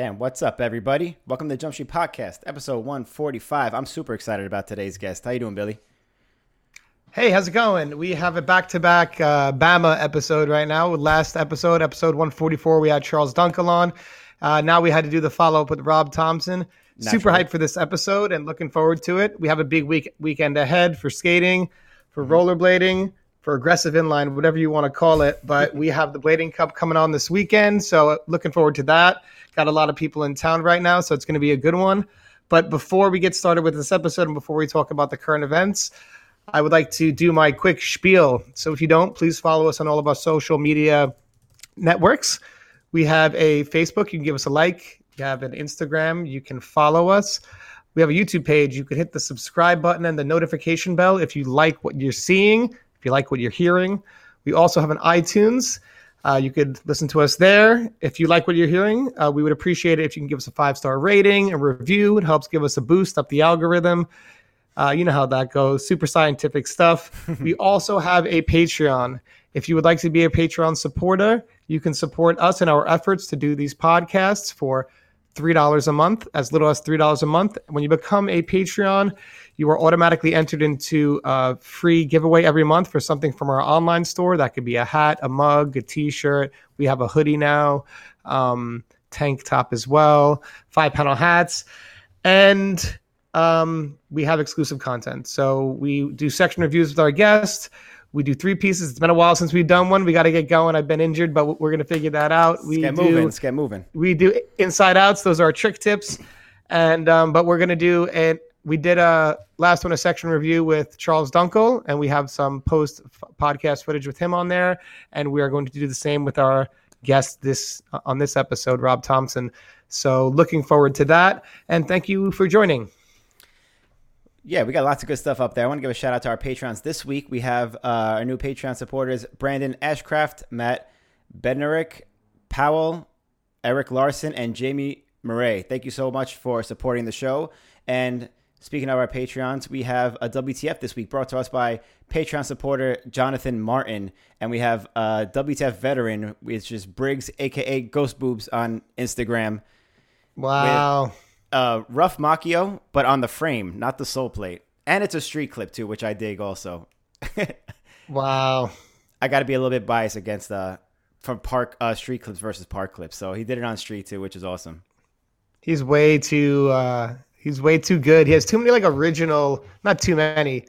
Damn, what's up, everybody? Welcome to the Jump Street Podcast, episode 145. I'm super excited about today's guest. How you doing, Billy? Hey, how's it going? We have a back-to-back uh, Bama episode right now. Last episode, episode 144, we had Charles Dunkel on. Uh, now we had to do the follow-up with Rob Thompson. Super hyped for this episode and looking forward to it. We have a big week weekend ahead for skating, for Mm-hmm. rollerblading, for aggressive inline, whatever you want to call it. But we have the Blading Cup coming on this weekend, so uh, looking forward to that. Got a lot of people in town right now, so it's going to be a good one. But before we get started with this episode and before we talk about the current events, I would like to do my quick spiel. So if you don't, please follow us on all of our social media networks. We have a Facebook, you can give us a like. You have an Instagram, you can follow us. We have a YouTube page. You can hit the subscribe button and the notification bell if you like what you're seeing, if you like what you're hearing. We also have an iTunes. Uh, you could listen to us there. If you like what you're hearing, uh, we would appreciate it if you can give us a five star rating and review. It helps give us a boost up the algorithm. Uh, you know how that goes. Super scientific stuff. we also have a Patreon. If you would like to be a Patreon supporter, you can support us in our efforts to do these podcasts for $3 a month, as little as $3 a month. When you become a Patreon, you are automatically entered into a free giveaway every month for something from our online store. That could be a hat, a mug, a t shirt. We have a hoodie now, um, tank top as well, five panel hats. And um, we have exclusive content. So we do section reviews with our guests. We do three pieces. It's been a while since we've done one. We got to get going. I've been injured, but we're going to figure that out. Let's We get do moving. Let's get moving. we do inside outs. Those are our trick tips. And um, but we're going to do and we did a last one a section review with Charles Dunkel, and we have some post podcast footage with him on there. And we are going to do the same with our guest this on this episode, Rob Thompson. So looking forward to that. And thank you for joining. Yeah, we got lots of good stuff up there. I want to give a shout out to our patrons this week. We have uh, our new Patreon supporters Brandon Ashcraft, Matt Bednarek, Powell, Eric Larson, and Jamie Murray. Thank you so much for supporting the show. And speaking of our Patreons, we have a WTF this week brought to us by Patreon supporter Jonathan Martin. And we have a WTF veteran, which is Briggs, aka Ghost Boobs, on Instagram. Wow. uh, rough Macchio, but on the frame, not the sole plate. And it's a street clip too, which I dig also. Wow. I got to be a little bit biased against uh, from park uh, street clips versus park clips. So he did it on street too, which is awesome. He's way too uh he's way too good. He has too many like original not too many,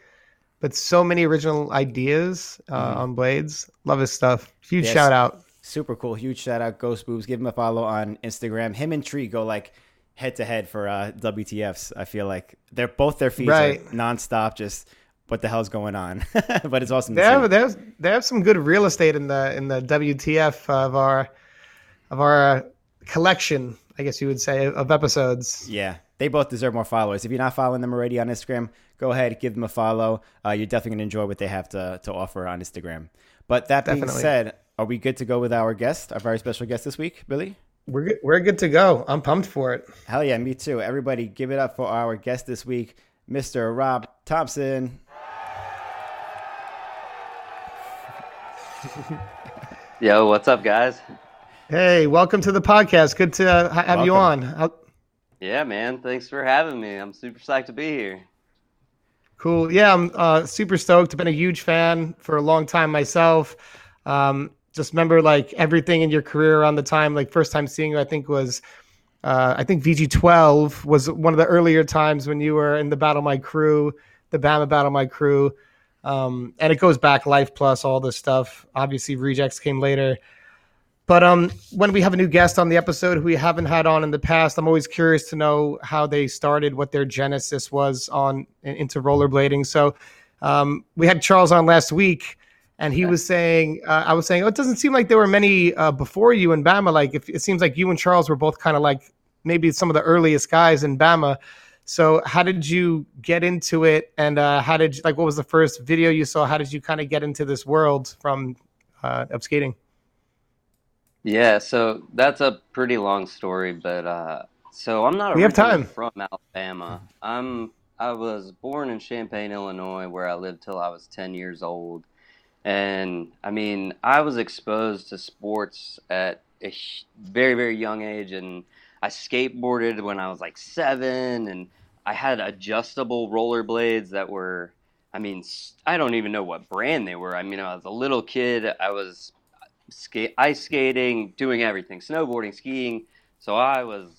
but so many original ideas uh, on blades. Love his stuff. Huge Yes. shout out. Super cool. Huge shout out, Ghost Boobs. Give him a follow on Instagram. Him and Tree go like head to head for uh, WTFs. I feel like they're both their feeds Right. are nonstop. Just what the hell's going on? but it's awesome. They To see. have they have they have some good real estate in the in the WTF of our of our uh, collection, I guess you would say, of episodes. Yeah, they both deserve more followers. If you're not following them already on Instagram, go ahead, give them a follow. Uh, you're definitely gonna enjoy what they have to to offer on Instagram. But that being said, are we good to go with our guest, our very special guest this week, Billy? We're good, we're good to go. I'm pumped for it. Hell yeah, me too. Everybody, give it up for our guest this week, Mr. Rob Thompson. Yo, what's up, guys? Hey, welcome to the podcast. Good to uh, ha- have you on. How- Yeah, man. Thanks for having me. I'm super psyched to be here. Cool. Yeah, I'm uh, super stoked. I've been a huge fan for a long time myself. Um, just remember like everything in your career around the time, like first time seeing you, I think was, uh, I think VG12 was one of the earlier times when you were in the Battle My Crew, the Bama Battle My Crew. Um, and it goes back Life Plus, all this stuff. Obviously, Rejects came later. But um, when we have a new guest on the episode who we haven't had on in the past, I'm always curious to know how they started, what their genesis was on into rollerblading. So um, we had Charles on last week, and he was saying, uh, I was saying, oh, it doesn't seem like there were many uh, before you in Bama. Like if, it seems like you and Charles were both kind of like maybe some of the earliest guys in Bama. So how did you get into it, and uh, how did you, like what was the first video you saw? How did you kind of get into this world from uh, skating? Yeah, so that's a pretty long story, but uh, so I'm not We have originally time. from Alabama. I'm I was born in Champaign, Illinois, where I lived till I was 10 years old. And I mean, I was exposed to sports at a very, very young age, and I skateboarded when I was like seven, and I had adjustable rollerblades that were, I mean, I don't even know what brand they were. I mean, I was a little kid. I was skate, ice skating, doing everything, snowboarding, skiing. So I was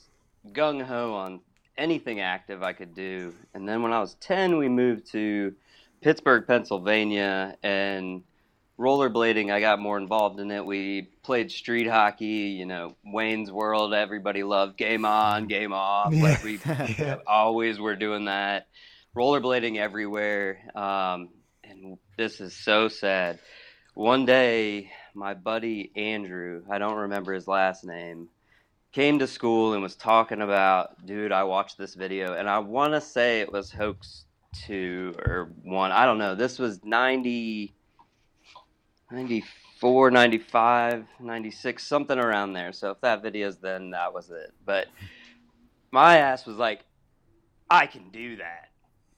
gung ho on anything active I could do. And then when I was 10, we moved to Pittsburgh, Pennsylvania, and rollerblading, I got more involved in it. We played street hockey, you know, Wayne's World, everybody loved game on, game off. Yeah. Like we Yeah. always were doing that. Rollerblading everywhere. Um, and this is so sad. One day, my buddy Andrew, I don't remember his last name, came to school and was talking about, dude, I watched this video, and I want to say it was Hoax 2 or 1. I don't know. This was 90, 94, 95, 96, something around there. So if that video's then, that was it. But my ass was like, I can do that.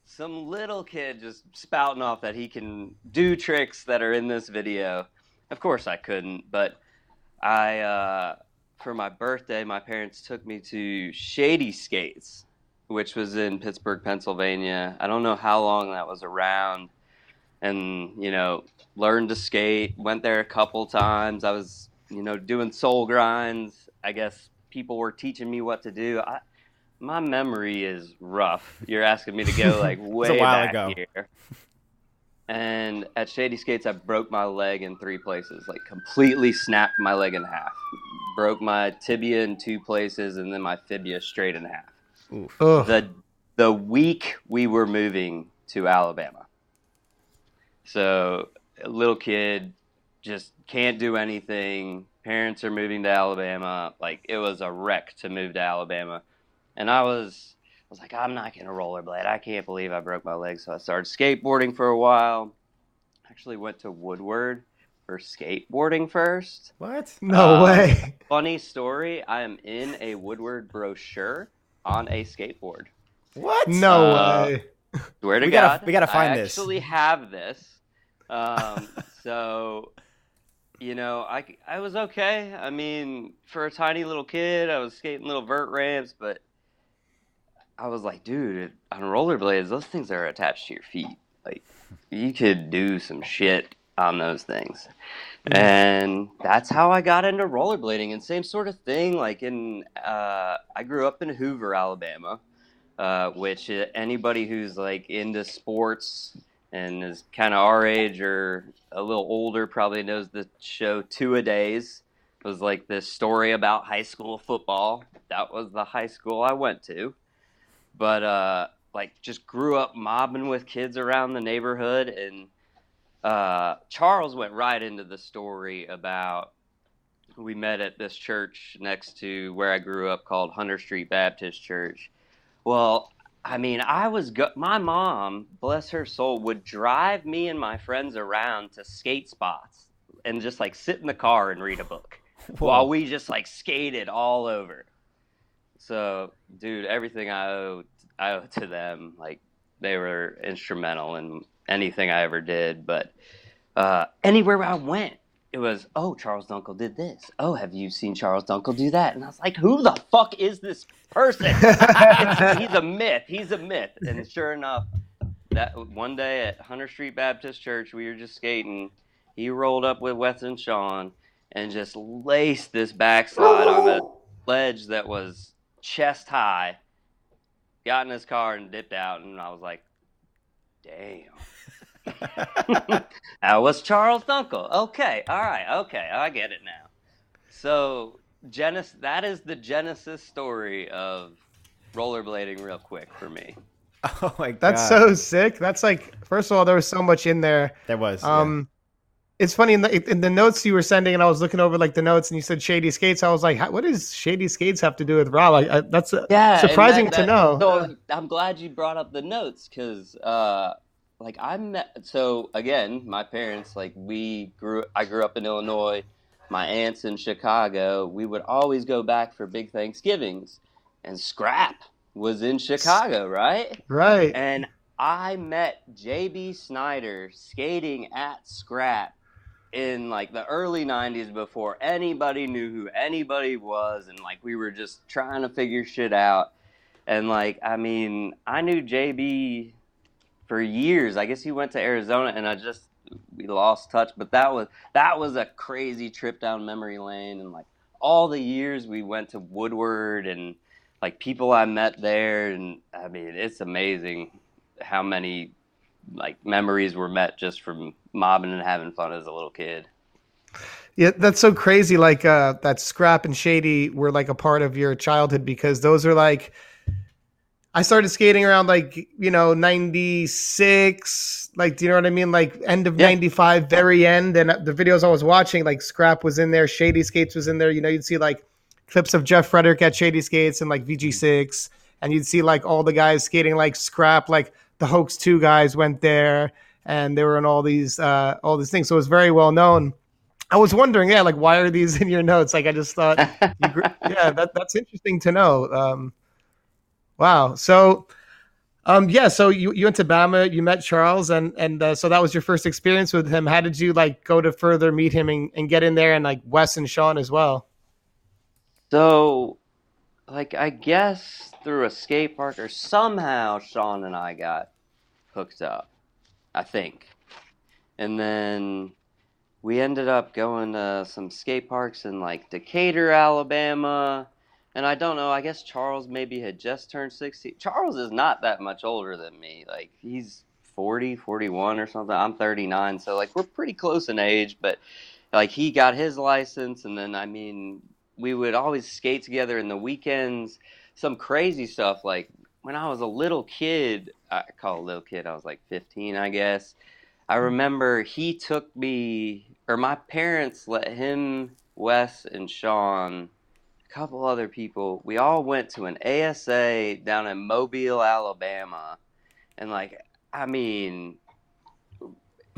Some little kid just spouting off that he can do tricks that are in this video. Of course I couldn't, but I uh, for my birthday, my parents took me to Shady Skates, which was in Pittsburgh, Pennsylvania. I don't know how long that was around, and you know, learned to skate. Went there a couple times. I was, you know, doing soul grinds. I guess people were teaching me what to do. I, my memory is rough. You're asking me to go like way while back ago. here. And at Shady Skates, I broke my leg in three places. Like completely snapped my leg in half. Broke my tibia in two places, and then my fibia straight in half. Ugh. The the week we were moving to Alabama. So a little kid just can't do anything. Parents are moving to Alabama. Like it was a wreck to move to Alabama. And I was I was like, I'm not gonna rollerblade. I can't believe I broke my leg. So I started skateboarding for a while. Actually went to Woodward for skateboarding first. What? No Uh, way. Funny story, I am in a Woodward brochure on a skateboard. What? No Uh, way. Swear to We gotta- we gotta find I this. I actually have this. Um, so, you know, I, I was okay. I mean, for a tiny little kid, I was skating little vert ramps, but I was like, dude, on rollerblades, those things are attached to your feet. Like, you could do some shit on those things. And that's how I got into rollerblading. And same sort of thing, like in, uh, I grew up in Hoover, Alabama uh, which uh, anybody who's like into sports and is kind of our age or a little older probably knows the show Two a Days. It was like this story about high school football. That was the high school I went to, but uh, like just grew up mobbing with kids around the neighborhood, and uh, Charles went right into the story about we met at this church next to where I grew up called Hunter Street Baptist Church. Well, I mean, I was go- my mom, bless her soul, would drive me and my friends around to skate spots and just like sit in the car and read a book Whoa. while we just like skated all over. So, dude, everything I owe I owe to them. Like they were instrumental in anything I ever did. But uh, anywhere I went, it was, oh, Charles Dunkel did this. Oh, have you seen Charles Dunkel do that? And I was like, who the fuck is this person? He's a myth. He's a myth. And sure enough, that one day at Hunter Street Baptist Church, we were just skating. He rolled up with Wes and Sean and just laced this backslide on a ledge that was chest high. Got in his car and dipped out, and I was like, "Damn." that was Charles Dunkel. Okay, all right, okay, I get it now. So, Genesis, that is the Genesis story of rollerblading, real quick for me. Oh my god. That's so sick. That's like, first of all, there was so much in there. There was. yeah. Um, it's funny in the in the notes you were sending, and I was looking over like the notes, and you said Shady Skates. I was like, what does Shady Skates have to do with Rob? I, I, that's uh, Yeah, surprising that- to that- know. So I'm glad you brought up the notes because, uh, like, I met. So again, my parents, like, we grew. I grew up in Illinois. My aunts in Chicago. We would always go back for big Thanksgivings, and Scrap was in Chicago, right? right. And I met JB Snyder skating at Scrap in like the early 90s before anybody knew who anybody was and like we were just trying to figure shit out. And like i mean i knew jb for years. I guess he went to arizona and i just we lost touch. But that was that was a crazy trip down memory lane and like all the years we went to woodward and like people i met there. And i mean it's amazing how many like memories were met just from mobbing and having fun as a little kid. Yeah, that's so crazy. Like uh, that scrap and shady were like a part of your childhood because those are like. I started skating around like you know ninety six, like do you know what I mean? Like end of Yeah. ninety five, very end. And the videos I was watching, like Scrap was in there, Shady Skates was in there. You know, you'd see like clips of Jeff Frederick at Shady Skates and like VG six, and you'd see like all the guys skating like Scrap, like the Hoax two guys went there, and they were in all these uh, all these things. So it was very well known. I was wondering, yeah, like why are these in your notes? Like I just thought, you gr- yeah, that that's interesting to know. Um, wow. So, um, yeah. So you, you went to Bama, you met Charles, and and uh, so that was your first experience with him. How did you like go to further meet him and, and get in there, and like Wes and Sean as well? So, like, I guess through a skate park or somehow Sean and I got hooked up, I think. And then we ended up going to some skate parks in like Decatur, Alabama. And I don't know, I guess Charles maybe had just turned 60. Charles is not that much older than me. Like, he's 40, 41 or something. I'm 39. So, like, we're pretty close in age, but like, he got his license. And then, I mean, we would always skate together in the weekends. Some crazy stuff like when I was a little kid, I call a little kid, I was like 15, I guess. I mm-hmm. remember he took me, or my parents let him, Wes, and Sean, a couple other people, we all went to an ASA down in Mobile, Alabama. And, like, I mean,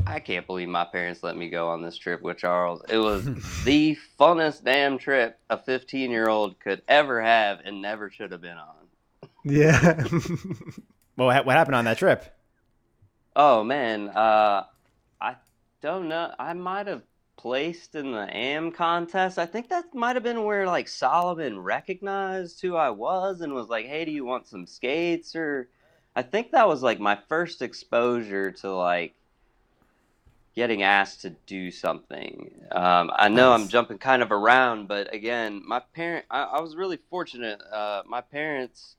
I can't believe my parents let me go on this trip with Charles. It was the funnest damn trip a 15 year old could ever have and never should have been on. Yeah. Well, what what happened on that trip? Oh man, uh, I don't know. I might have placed in the AM contest. I think that might have been where like Salomon recognized who I was and was like, "Hey, do you want some skates?" Or I think that was like my first exposure to like getting asked to do something. Um, I know I'm jumping kind of around, but again, my parent, I, I was really fortunate. Uh, my parents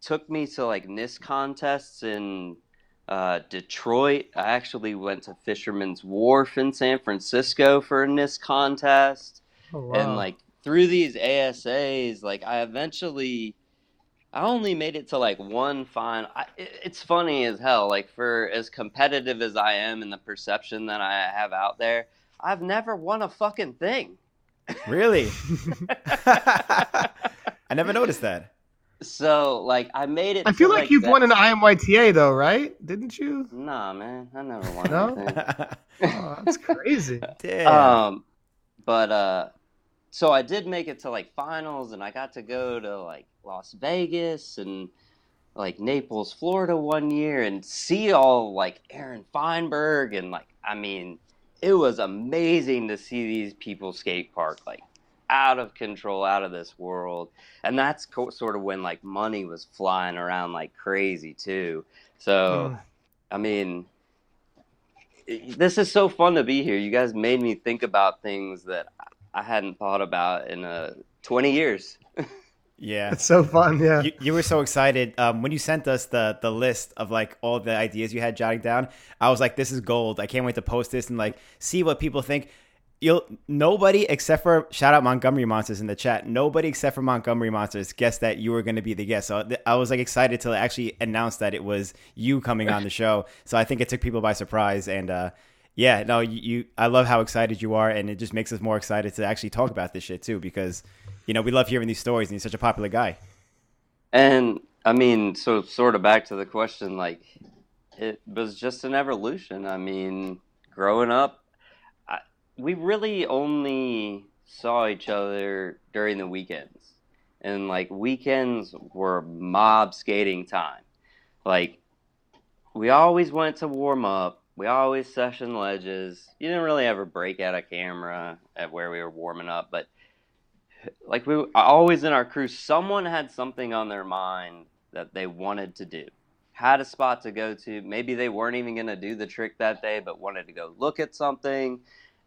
took me to like NIS contests in uh, Detroit. I actually went to Fisherman's Wharf in San Francisco for a NIS contest Oh, and like through these ASAs, like I eventually, I only made it to like one final. I, it, it's funny as hell. Like for as competitive as I am and the perception that I have out there, I've never won a fucking thing. Really? I never noticed that. So like I made it. I feel to, like you've that- won an IMYTA though, right? Didn't you? Nah, man, I never won No? Oh, that's crazy. Damn. Um, but uh, so I did make it to like finals, and I got to go to like Las Vegas and like Naples, Florida one year, and see all like Aaron Feinberg, and like I mean, it was amazing to see these people skate park like out of control, out of this world, and that's co- sort of when like money was flying around like crazy too. So. Mm. I mean, it- this is so fun to be here. You guys made me think about things that I hadn't thought about in uh, 20 years. yeah. It's so fun. Yeah. You, you were so excited um, when you sent us the the list of like all the ideas you had jotting down. I was like, "This is gold! I can't wait to post this and like see what people think." You'll nobody except for shout out Montgomery Monsters in the chat. Nobody except for Montgomery Monsters guessed that you were going to be the guest. So I was like excited to actually announce that it was you coming on the show. So I think it took people by surprise. And uh, yeah, no, you, you. I love how excited you are, and it just makes us more excited to actually talk about this shit too because you know we love hearing these stories, and you're such a popular guy. And I mean, so sort of back to the question, like, it was just an evolution. I mean, growing up, we really only saw each other during the weekends. And like, weekends were mob skating time. Like, we always went to warm up. we always session ledges. You didn't really ever break out a camera at where we were warming up, but like we always in our crew, someone had something on their mind that they wanted to do, had a spot to go to. Maybe they weren't even going to do the trick that day, but wanted to go look at something,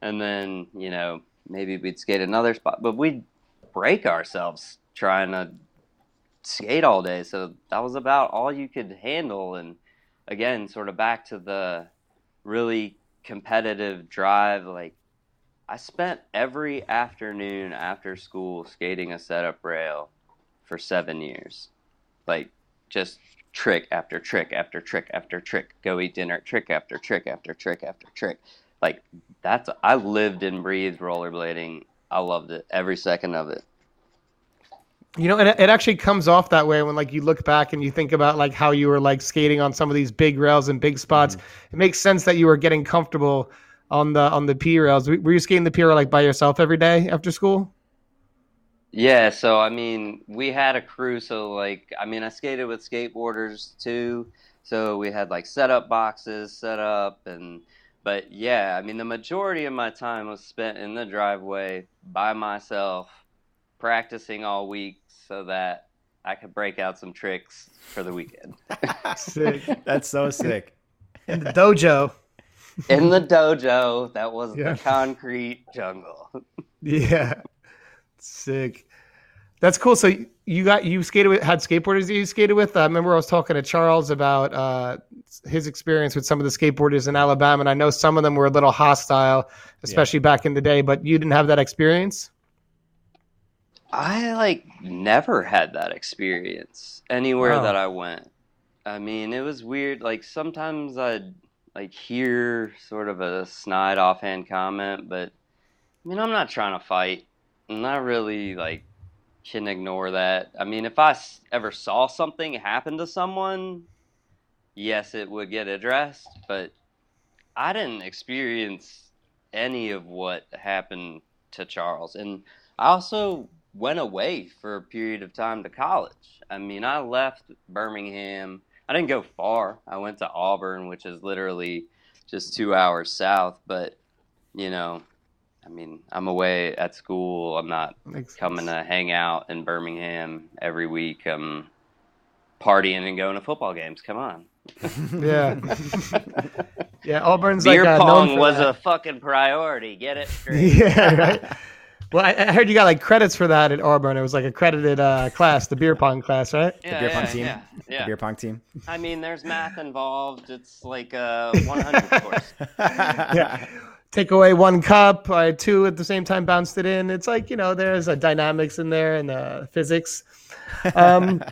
and then you know maybe we'd skate another spot, but we'd break ourselves trying to skate all day. So that was about all you could handle, and again, sort of back to the really competitive drive, like I spent every afternoon after school skating a setup rail for seven years. Like, just trick after trick after trick after trick. Go eat dinner, trick after trick after trick after trick. Like, that's, I lived and breathed rollerblading. I loved it, every second of it. You know, and it actually comes off that way when like you look back and you think about like how you were like skating on some of these big rails and big spots. Mm-hmm. It makes sense that you were getting comfortable on the on the P rails. Were you skating the P rail like by yourself every day after school? Yeah, so I mean, we had a crew. So like, I mean, I skated with skateboarders too. So we had like setup boxes set up, and but yeah, I mean, the majority of my time was spent in the driveway by myself, practicing all week so that I could break out some tricks for the weekend. sick. That's so sick. In the dojo. In the dojo, that was yeah. the concrete jungle. yeah. Sick. That's cool. So you got you skated with had skateboarders that you skated with. I remember I was talking to Charles about uh, his experience with some of the skateboarders in Alabama, and I know some of them were a little hostile, especially yeah. back in the day. But you didn't have that experience. I like never had that experience anywhere that I went. I mean, it was weird. Like sometimes I'd like hear sort of a snide offhand comment, but I mean, I'm not trying to fight. I'm not really like can ignore that. I mean, if I ever saw something happen to someone, yes, it would get addressed, but I didn't experience any of what happened to Charles. And I also went away for a period of time to college. I mean, I left Birmingham. I didn't go far. I went to Auburn, which is literally just two hours south. But, you know, I mean, I'm away at school. I'm not coming to hang out in Birmingham every week. I'm partying and going to football games. Come on. yeah. yeah, Auburn's Beer like uh, pong was that. a fucking priority. Get it straight. yeah, right. Well, I, heard you got like credits for that at Auburn. It was like accredited uh, class, the beer pong class, right? Yeah, the beer pong team. Yeah, yeah. The beer pong team. I mean, there's math involved. It's like a 100 course. yeah. Take away one cup, or two at the same time, bounced it in. It's like you know, there's a dynamics in there and uh, physics. Um,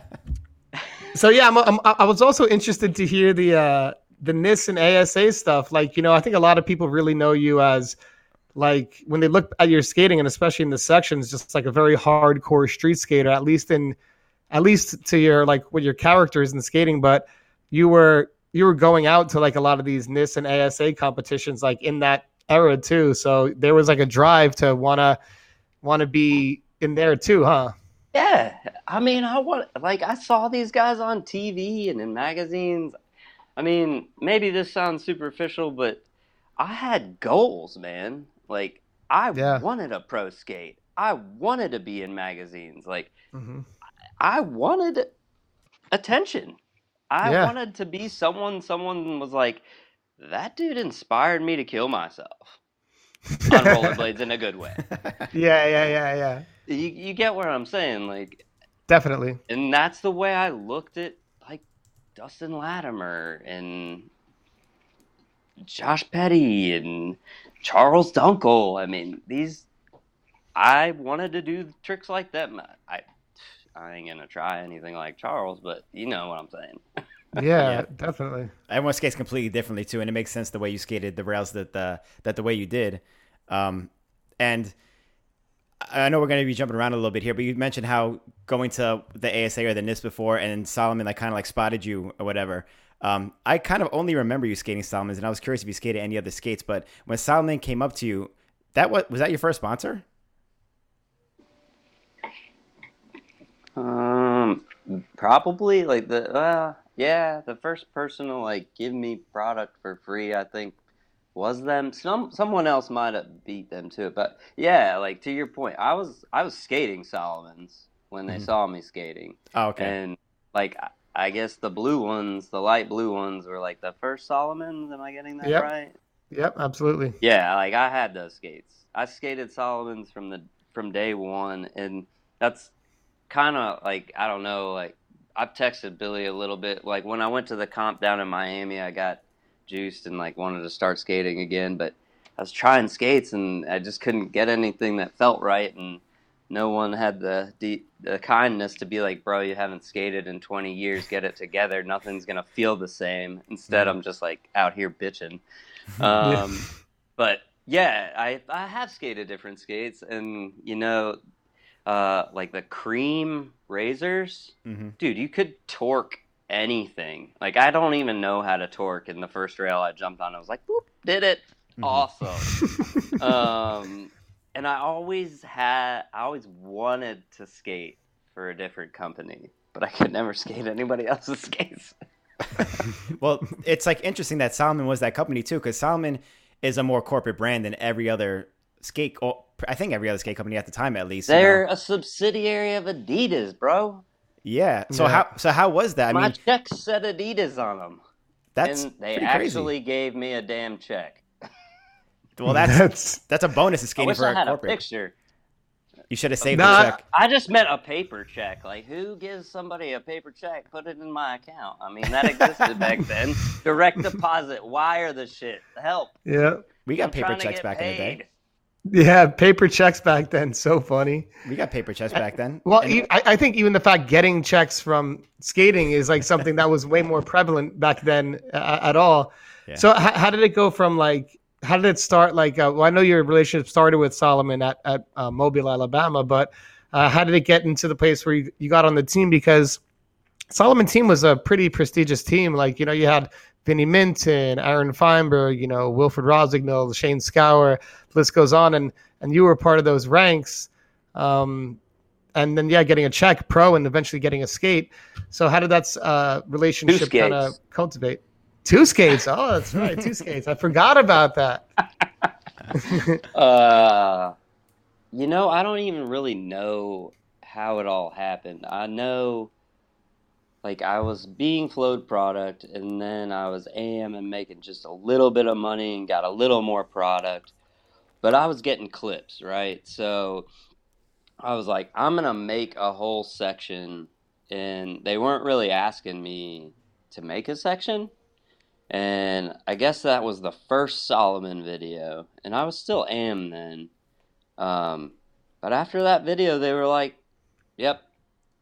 so yeah, I'm, I'm, i was also interested to hear the uh, the NIS and ASA stuff. Like you know, I think a lot of people really know you as like when they look at your skating and especially in the sections just like a very hardcore street skater at least in at least to your like what your characters in skating but you were you were going out to like a lot of these NIS and ASA competitions like in that era too so there was like a drive to want to be in there too huh yeah i mean i want like i saw these guys on tv and in magazines i mean maybe this sounds superficial but i had goals man like I yeah. wanted a pro skate. I wanted to be in magazines. Like mm-hmm. I wanted attention. I yeah. wanted to be someone someone was like that dude inspired me to kill myself. on rollerblades in a good way. Yeah, yeah, yeah, yeah. You you get what I'm saying, like definitely. And that's the way I looked at like Dustin Latimer and Josh Petty and Charles Dunkel. I mean, these. I wanted to do tricks like that. I, I ain't gonna try anything like Charles, but you know what I'm saying. yeah, yeah, definitely. Everyone skates completely differently too, and it makes sense the way you skated the rails that the that the way you did. Um, and I know we're going to be jumping around a little bit here, but you mentioned how going to the ASA or the NIS before, and Salomon like kind of like spotted you or whatever. Um, I kind of only remember you skating Salomon's, and I was curious if you skated any other skates. But when Salomon came up to you, that was was that your first sponsor? Um, probably like the. Uh, yeah, the first person to like give me product for free, I think, was them. Some someone else might have beat them to it, but yeah, like to your point, I was I was skating Salomon's when they Mhm. saw me skating, Oh, okay. and like I- I guess the blue ones, the light blue ones, were like the first Salomons. Am I getting that Yep. right? Yep, absolutely. Yeah, like I had those skates. I skated Salomon's from the from day one, and that's kind of like I don't know. Like I've texted Billy a little bit. Like when I went to the comp down in Miami, I got juiced and like wanted to start skating again, but I was trying skates and I just couldn't get anything that felt right, and no one had the the, the kindness to be like, "Bro, you haven't skated in 20 years. Get it together. Nothing's gonna feel the same." Instead, I'm just like out here bitching. Um, but yeah, I I have skated different skates, and you know, uh, like the cream razors, hmm dude, you could torque anything. Like I don't even know how to torque, In the first rail I jumped on, I was like, boop, did it, Mhm. awesome. um, and I always had, I always wanted to skate for a different company, but I could never skate anybody else's skates. well, it's like interesting that Salomon was that company too, because Salomon is a more corporate brand than every other skate. Or I think every other skate company at the time, at least. you know? They're a subsidiary of Adidas, bro. yeah. So Yeah. how so how was that? I My mean, checks said Adidas on them, that's and they pretty actually gave me a damn check. Well, that's That's that's a bonus of I skating wish for I a had a corporate. picture. You should have saved Nah, the check. I just meant a paper check. Like, who gives somebody a paper check? Put it in my account. I mean, that existed back then. Direct deposit, wire the shit. Help. yeah. We got I'm paper checks get back in the day. Yeah, paper checks back then. So funny. We got paper checks back then. Well, And- I, I think even the fact getting checks from skating is like something that was way more prevalent back then uh, at all. Yeah. So h- how did it go from like how did it start? Like, uh, well, I know your relationship started with Salomon at at uh, Mobile, Alabama, but uh, how did it get into the place where you, you got on the team? Because Salomon team was a pretty prestigious team. Like, you know, you had Vinnie Minton, Aaron Feinberg, you know, Wilfred Rosignol, Shane Scour, the list goes on, and and you were part of those ranks. Um, and then yeah, getting a check pro and eventually getting a skate. So how did that uh, relationship kind of cultivate? Two skates. Oh, that's right, two skates. I forgot about that. Uh, you know, I don't even really know how it all happened. I know, like, I was being flowed product, and then I was AM and making just a little bit of money and got a little more product, but I was getting clips, right? So I was like, I'm gonna make a whole section, and they weren't really asking me to make a section. And I guess that was the first Salomon video, and I was still am then. Um, but after that video, they were like, "Yep,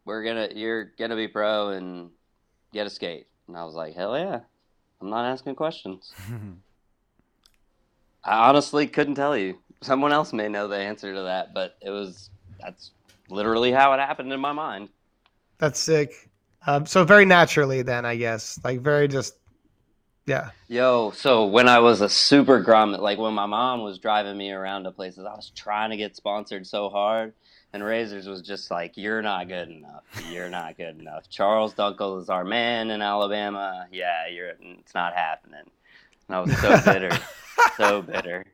we're gonna, you're gonna be pro and get a skate." And I was like, "Hell yeah!" I'm not asking questions. I honestly couldn't tell you. Someone else may know the answer to that, but it was that's literally how it happened in my mind. That's sick. Um, so very naturally, then I guess, like very just, yeah. Yo, so when I was a super grommet, like when my mom was driving me around to places, I was trying to get sponsored so hard, and Razors was just like, "You're not good enough. You're not good enough." Charles Dunkel is our man in Alabama. Yeah, you're. It's not happening. And I was so bitter, so bitter.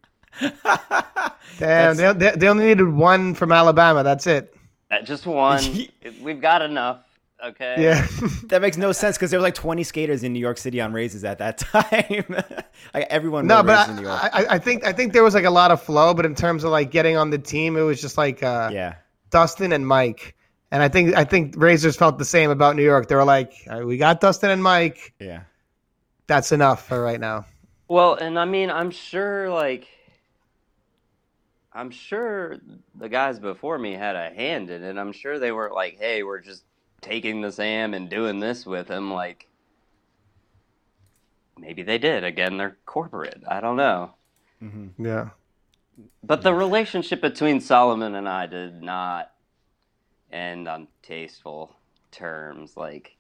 Damn, they, they, they only needed one from Alabama. That's it. Just one. We've got enough. Okay. Yeah. that makes no sense because there were like 20 skaters in New York City on Razors at that time. like everyone no, rode but Razors in New York. I, I, I think I think there was like a lot of flow, but in terms of like getting on the team, it was just like uh, yeah. Dustin and Mike. And I think I think Razors felt the same about New York. They were like, "All right, we got Dustin and Mike. Yeah. That's enough for right now. Well, and I mean, I'm sure, like, I'm sure the guys before me had a hand in it. I'm sure they were like, "Hey, we're just taking the Sam and doing this with him." Like, maybe they did. Again, they're corporate. I don't know. hmm Yeah. But the relationship between Salomon and I did not end on tasteful terms. Like,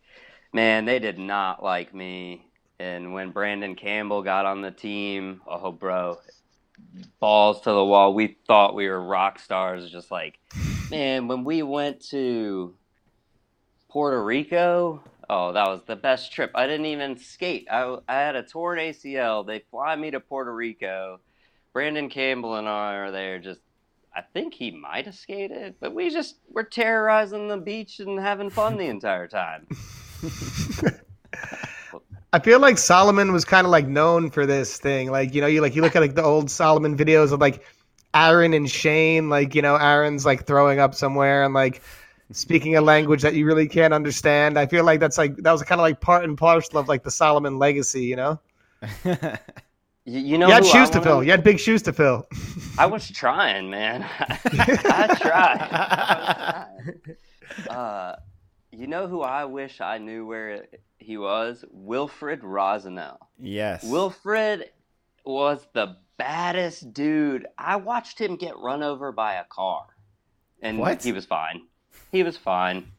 man, they did not like me. And when Brandon Campbell got on the team, oh, bro, balls to the wall. We thought we were rock stars. Just like, man, when we went to Puerto Rico, Oh, that was the best trip. I didn't even skate. I, I had a torn ACL. They fly me to Puerto Rico. Brandon Campbell and I are there just I think he might have skated, but we just were terrorizing the beach and having fun the entire time. I feel like Salomon was kind of like known for this thing. Like, you know, you like you look at like the old Salomon videos of like Aaron and Shane, like, you know, Aaron's like throwing up somewhere and like speaking a language that you really can't understand. I feel like that's like that was kind of like part and parcel of like the Salomon legacy, you know? You, you know, you had shoes to fill. You had big shoes to fill. I was trying, man. I tried. I was trying. Uh, you know who I wish I knew where he was? Wilfred Rosignol. yes. Wilfred was the baddest dude. I watched him get run over by a car, and What? he was fine. He was fine.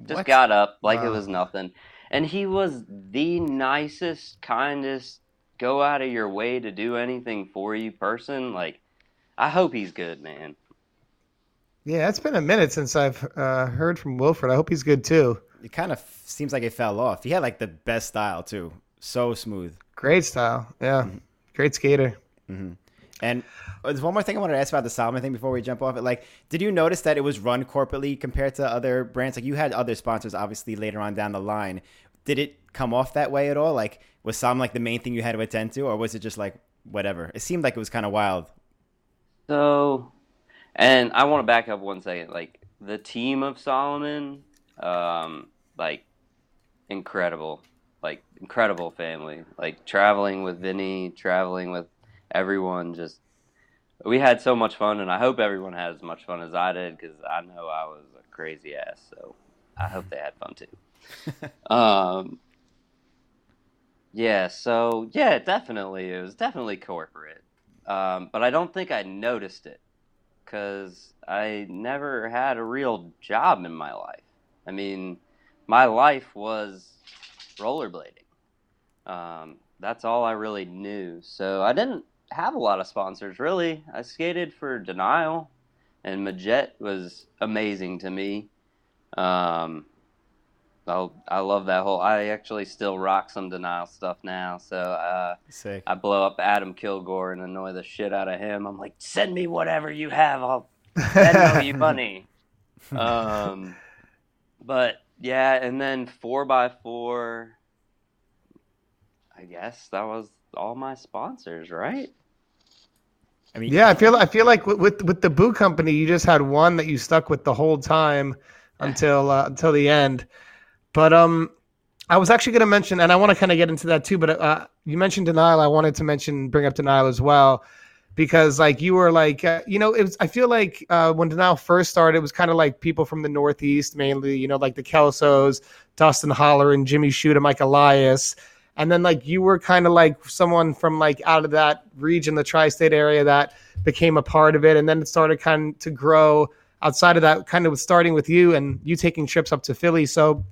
Just What? got up like it was nothing, and he was the nicest, kindest, go out of your way to do anything for you person. Like, I hope he's good, man. Yeah, it's been a minute since I've uh, heard from Wilfred. I hope he's good too. It kind of seems like it fell off. He had like the best style too. So smooth. Great style. Yeah. Mm-hmm. Great skater. Mm-hmm. And uh, there's one more thing I wanted to ask about the Salomon thing before we jump off it. Like, did you notice that it was run corporately compared to other brands? Like, you had other sponsors, obviously, later on down the line. Did it come off that way at all? Like, was Salomon like the main thing you had to attend to, or was it just like whatever? It seemed like it was kind of wild. So, and I want to back up one second. Like the team of Salomon, um, like incredible, like incredible family. Like traveling with Vinny, traveling with everyone. Just we had so much fun, and I hope everyone had as much fun as I did because I know I was a crazy ass. So I hope they had fun too. um, yeah. So yeah, definitely, it was definitely corporate um, but I don't think I noticed it because I never had a real job in my life. I mean, my life was rollerblading. Um, that's all I really knew. So I didn't have a lot of sponsors really. I skated for Denial, and Majet was amazing to me. Um, I, I love that whole. I actually still rock some Denial stuff now. So. Uh, Sick. I blow up Adam Kilgore and annoy the shit out of him. I'm like, send me whatever you have. I'll send you money. Um, but yeah, and then four by four. I guess that was all my sponsors, right? I mean, Yeah, I feel I feel like with, with with the boot company, you just had one that you stuck with the whole time until uh, until the end. But um, I was actually going to mention, and I want to kind of get into that too. But uh, you mentioned denial. I wanted to mention bring up denial as well because like you were like uh, you know it was. I feel like uh, when denial first started, it was kind of like people from the Northeast mainly. You know, like the Kelsos, Dustin Holler, and Jimmy Shoot, and Mike Elias. And then like you were kind of like someone from like out of that region, the tri-state area that became a part of it, and then it started kind of to grow outside of that, kind of starting with you and you taking trips up to Philly. So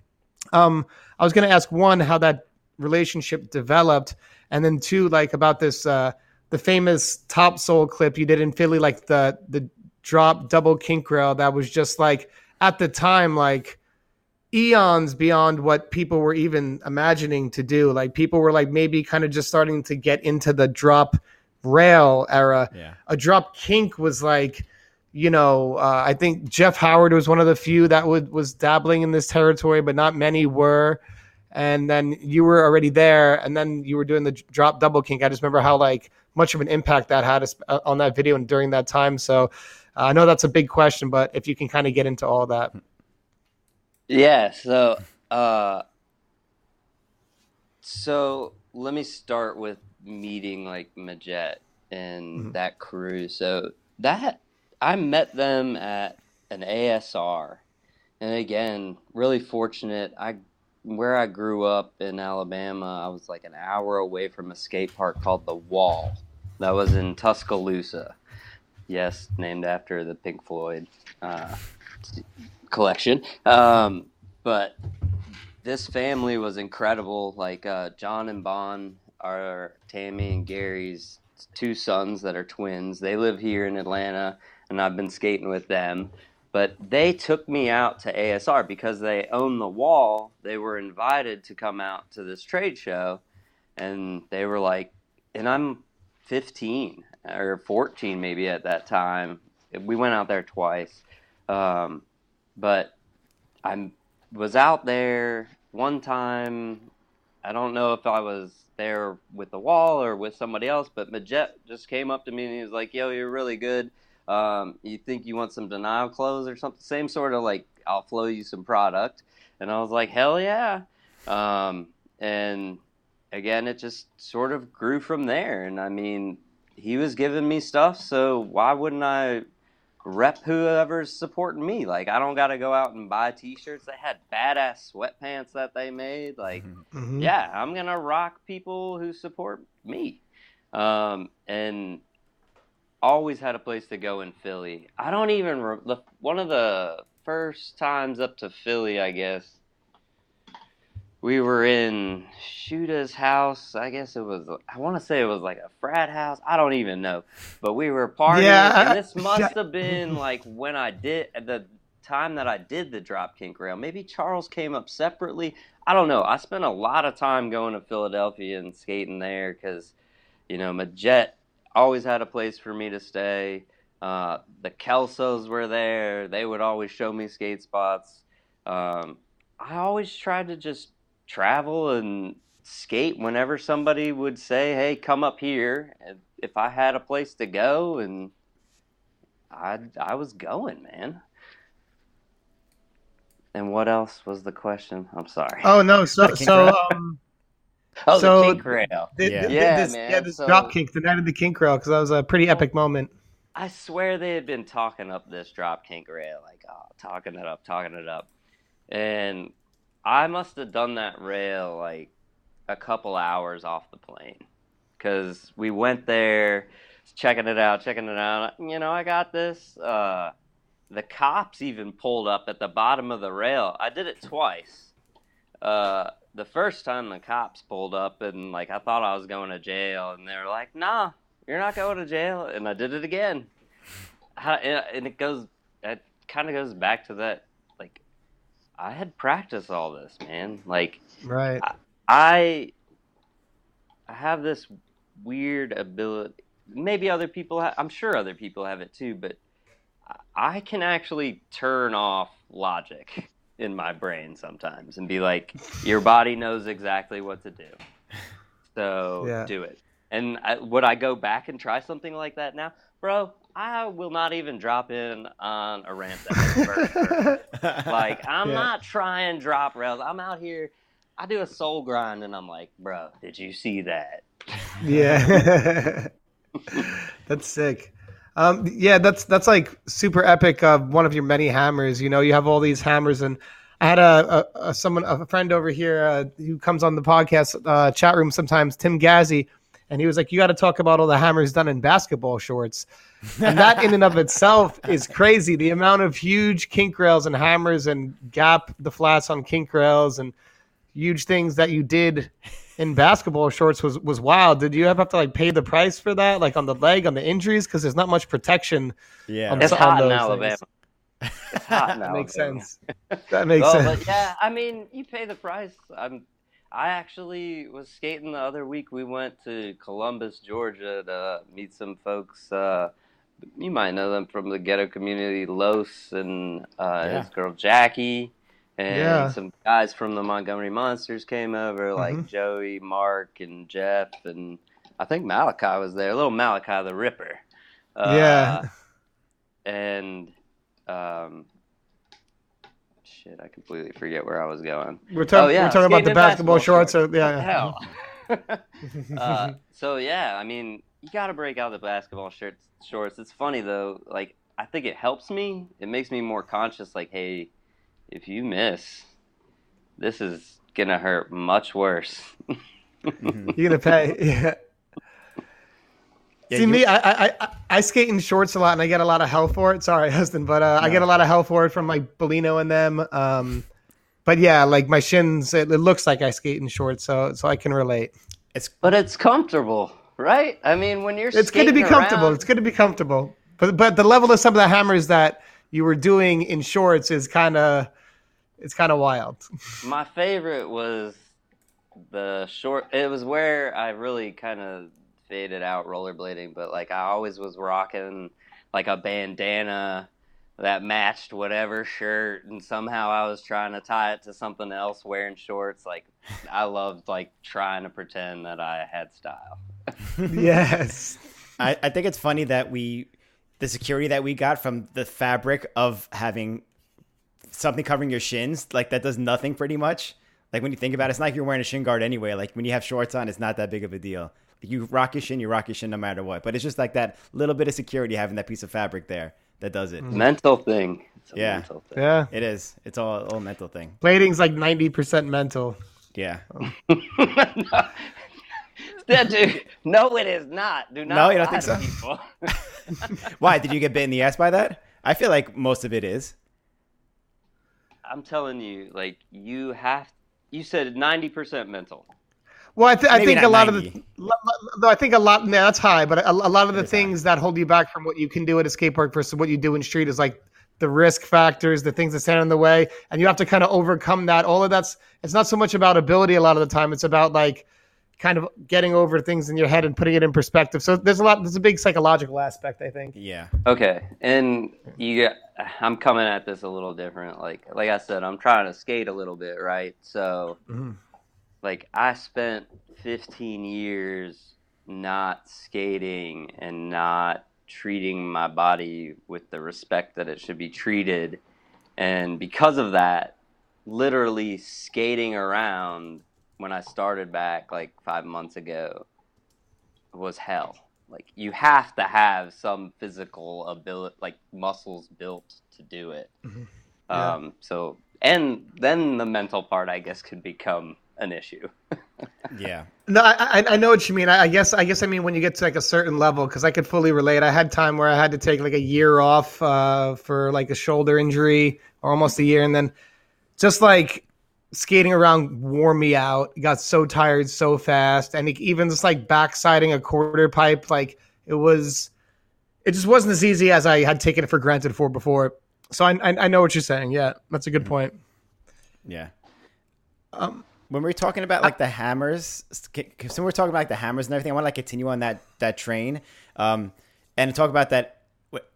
um, I was going to ask one how that relationship developed, and then two like about this uh, the famous Top Soul clip you did in Philly, like the the drop double kink rail that was just like at the time like eons beyond what people were even imagining to do. Like people were like maybe kind of just starting to get into the drop rail era. Yeah. A drop kink was like, you know, uh, I think Jeff Howard was one of the few that would was dabbling in this territory, but not many were. And then you were already there, and then you were doing the drop double kink. I just remember how like much of an impact that had uh, on that video and during that time. So uh, I know that's a big question, but if you can kind of get into all that. Yeah, so uh so let me start with meeting like Majet and Mhm. that crew. So that I met them at an ASR. And again, really fortunate. I where I grew up in Alabama, I was like an hour away from a skate park called The Wall. That was in Tuscaloosa. Yes, named after the Pink Floyd uh, collection. Um, but this family was incredible. Like uh, John and Bon are Tammy and Gary's two sons that are twins. They live here in Atlanta, and I've been skating with them. but they took me out to ASR because they own the wall. They were invited to come out to this trade show, and they were like, and I'm 15 or 14 maybe at that time. We went out there twice, um, but I was out there one time. I don't know if I was there with the wall or with somebody else, but Majet just came up to me and he was like, "Yo, you're really good. Um, you think you want some denial clothes or something? Same sort of like I'll flow you some product." And I was like, "Hell yeah!" Um, and again, it just sort of grew from there. And I mean, he was giving me stuff, so why wouldn't I rep whoever's supporting me? Like, I don't got to go out and buy T-shirts. They had badass sweatpants that they made. Like, Mhm. yeah, I'm gonna rock people who support me. Um, and always had a place to go in Philly. I don't even re- the one of the first times up to Philly, I guess. We were in Shoota's house. I guess it was. I want to say it was like a frat house. I don't even know, but we were partying. Yeah, and this must have been like when I did the time that I did the drop kink rail. Maybe Charles came up separately. I don't know. I spent a lot of time going to Philadelphia and skating there because, you know, Majet always had a place for me to stay. Uh, the Kelsos were there. They would always show me skate spots. Um, I always tried to just travel and skate whenever somebody would say, "Hey, come up here." If I had a place to go, and I I was going, man. And what else was the question? I'm sorry. Oh no, so so um, Oh, so- the kink rail. th- Yeah. th- Yeah, this, man, yeah, this so- drop kink, the night of the kink rail, because that was a pretty epic moment. I swear they had been talking up this drop kink rail, like oh, talking it up, talking it up, and I must have done that rail like a couple hours off the plane because we went there, checking it out, checking it out. You know, I got this. Uh, the cops even pulled up at the bottom of the rail. I did it twice. Uh, the first time the cops pulled up and like I thought I was going to jail, and they were like, "Nah, you're not going to jail," and I did it again. And it goes, it kind of goes back to that. Like, I had practiced all this, man. Like, Right. I, I have this weird ability. Maybe other people. Ha- I'm sure other people have it too, but I can actually turn off logic in my brain sometimes and be like, "Your body knows exactly what to do, so Yeah. do it." And I, would I go back and try something like that now, bro? I will not even drop in on a ramp that. Like I'm Yeah. not trying drop rails. I'm out here. I do a soul grind, and I'm like, bro, did you see that? Yeah. that's sick. Um, yeah, that's that's like super epic. Uh, one of your many hammers. You know, you have all these hammers, and I had a, a, a someone a friend over here uh, who comes on the podcast uh, chat room sometimes, Tim Gazzi, and he was like, "You got to talk about all the hammers done in basketball shorts." and that in and of itself is crazy. The amount of huge kink rails and hammers and gap the flats on kink rails and huge things that you did in basketball shorts was was wild. Did you ever have to like pay the price for that, like on the leg, on the injuries, because there's not much protection. yeah. I'm It's so- hot in those Alabama. It's hot in That makes sense. That makes Well, sense. but yeah, I mean, you pay the price. I'm. I actually was skating the other week. We went to Columbus, Georgia, to meet some folks. Uh, you might know them from the ghetto community, Los and uh, Yeah. his girl Jackie, and Yeah. some guys from the Montgomery Monsters came over, like Mhm. Joey, Mark, and Jeff, and I think Malachi was there. Little Malachi the Ripper. Uh, yeah. and um, shit, I completely forget where I was going. We're, talking. oh, yeah, we're talking about the basketball, basketball shorts. shorts. So, yeah. Hell. uh, so yeah, I mean, you got to break out the basketball shirts, shorts. It's funny though. Like, I think it helps me. It makes me more conscious. Like, hey, if you miss, this is gonna hurt much worse. Mhm. You're gonna pay. Yeah. Yeah, See you- me, I, I I I skate in shorts a lot, and I get a lot of hell for it. Sorry, Huston, but uh, I get a lot of hell for it from like Bolino and them. Um, but yeah, like my shins, it, it looks like I skate in shorts, so so I can relate. It's but it's comfortable, right? I mean, when you're It's good to be comfortable. around- It's good to be comfortable. But but the level of some of the hammers that you were doing in shorts is kind of it's kind of wild. My favorite was the short. It was where I really kind of faded out rollerblading, but like I always was rocking like a bandana that matched whatever shirt, and somehow I was trying to tie it to something else wearing shorts. Like I loved like trying to pretend that I had style. yes. I, I think it's funny that we the security that we got from the fabric of having something covering your shins, like that does nothing pretty much. Like when you think about it, it's not like you're wearing a shin guard anyway. Like when you have shorts on, it's not that big of a deal. You rock your shin, you rock your shin no matter what. But it's just like that little bit of security having that piece of fabric there that does it. Mental thing. It's a Yeah. mental thing. Yeah. It is. It's all all mental thing. Blading's like 90% mental. Yeah. no. Dude, no, it is not. Do not. No, you don't think so? Why did you get bit in the ass by that? I feel like most of it is. I'm telling you, like you have. You said ninety percent mental. Well, I, th- I think a lot of the, lo- lo- though I think a lot, yeah, that's high, but a, a lot of the is things that hold you back from what you can do at a skate park versus what you do in street is like the risk factors, the things that stand in the way, and you have to kind of overcome that. All of that's, it's not so much about ability a lot of the time. It's about like kind of getting over things in your head and putting it in perspective. So there's a lot, there's a big psychological aspect, I think. Yeah. Okay, and you got. I'm coming at this a little different. Like, like I said, I'm trying to skate a little bit, right? So, Mhm. like, I spent 15 years not skating and not treating my body with the respect that it should be treated, and because of that, literally skating around when I started back like five months ago was hell. Like you have to have some physical ability, like muscles built to do it. Mhm. Yeah. Um, so, and then the mental part, I guess, could become an issue. Yeah. No, I, I I know what you mean. I, I guess I guess I mean when you get to like a certain level, because I could fully relate. I had time where I had to take like a year off uh, for like a shoulder injury, or almost a year, and then just like skating around wore me out. Got so tired so fast, and even just like backsiding a quarter pipe, like it was, it just wasn't as easy as I had taken it for granted for before. So I I, I know what you're saying. Yeah, that's a good point. Yeah. Um, when we we're talking about like the hammers, because when we're talking about like the hammers and everything, I want to like continue on that that train, um, and talk about that.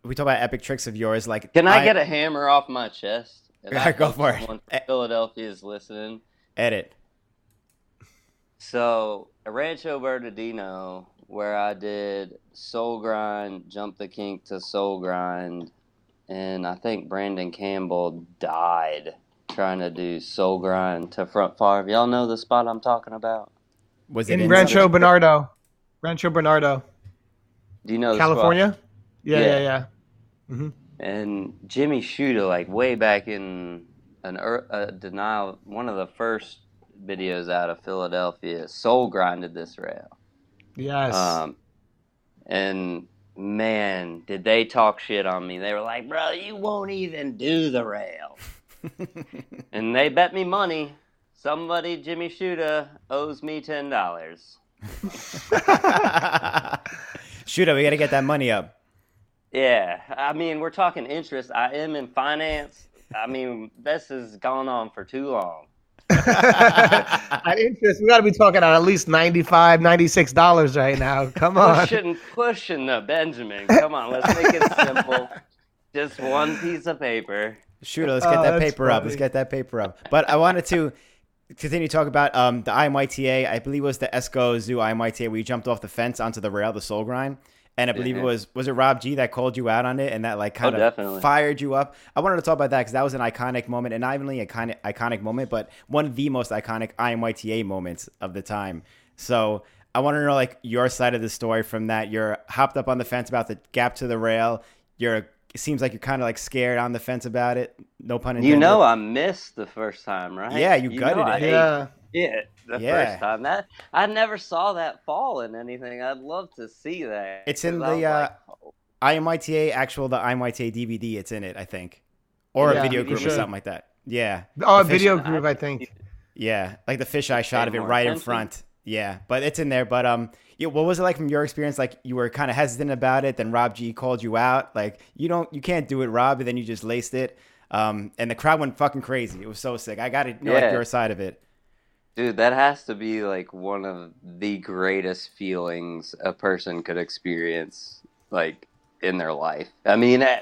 We talk about epic tricks of yours. Like, Can I, get a hammer off my chest? If I Go hope for it. someone from Philadelphia is listening. edit? So, Rancho Bernardino, where I did Soul Grind, Jump the Kink to Soul Grind, and I think Brandon Campbell died trying to do Soul Grind to Front Farm. Y'all know the spot I'm talking about? Was it in Rancho Bernardo, Rancho Bernardo, Do you know the spot? California. Yeah, Yeah. yeah, yeah. Mm-hmm. And Jimmy Shuda, like way back in an uh, denial, one of the first videos out of Philadelphia, soul grinded this rail. Yes. Um, and man, did they talk shit on me? They were like, "Bro, you won't even do the rail," and they bet me money. Somebody, Jimmy Shuda, owes me ten dollars. Shoot up, we got to get that money up. Yeah, I mean, we're talking interest. I am in finance. I mean, this has gone on for too long. At interest, we got to be talking at at least 95 $96 right now. Come on. Pushing, pushing the Benjamin. Come on, let's make it simple. Just one piece of paper. Shoot, let's get Oh, that that's paper up. Let's get that paper up. But I wanted to continue to talk about um, the IMYTA. I believe it was the Esco Zoo IMYTA where you jumped off the fence onto the rail, the soul grind. And I believe it was was it Rob G that called you out on it and that like kind Oh, of definitely. fired you up. I wanted to talk about that because that was an iconic moment, and not only a kind of iconic moment, but one of the most iconic IMYTA moments of the time. So I want to know like your side of the story from that. You're hopped up on the fence about the gap to the rail. You're it seems like you're kind of like scared on the fence about it. No pun intended. You know, I missed the first time, right? Yeah, you know gutted I it. ate Yeah. it the Yeah. first time. That I never saw that fall in anything. I'd love to see that. It's in the, was uh, like, oh, IMYTA actual the IMYTA DVD. It's in it, I think, or Yeah, a video you group or something like that. Yeah, Oh, a video group, I think. Yeah, like the fisheye shot of it more right in front. Yeah, but it's in there. But um, yeah, what was it like from your experience? Like you were kind of hesitant about it, then Rob G called you out. Like you don't, you can't do it, Rob, and then you just laced it. Um, and the crowd went fucking crazy. It was so sick. I got to know like your side of it. Dude, that has to be like one of the greatest feelings a person could experience, like in their life. I mean, eh,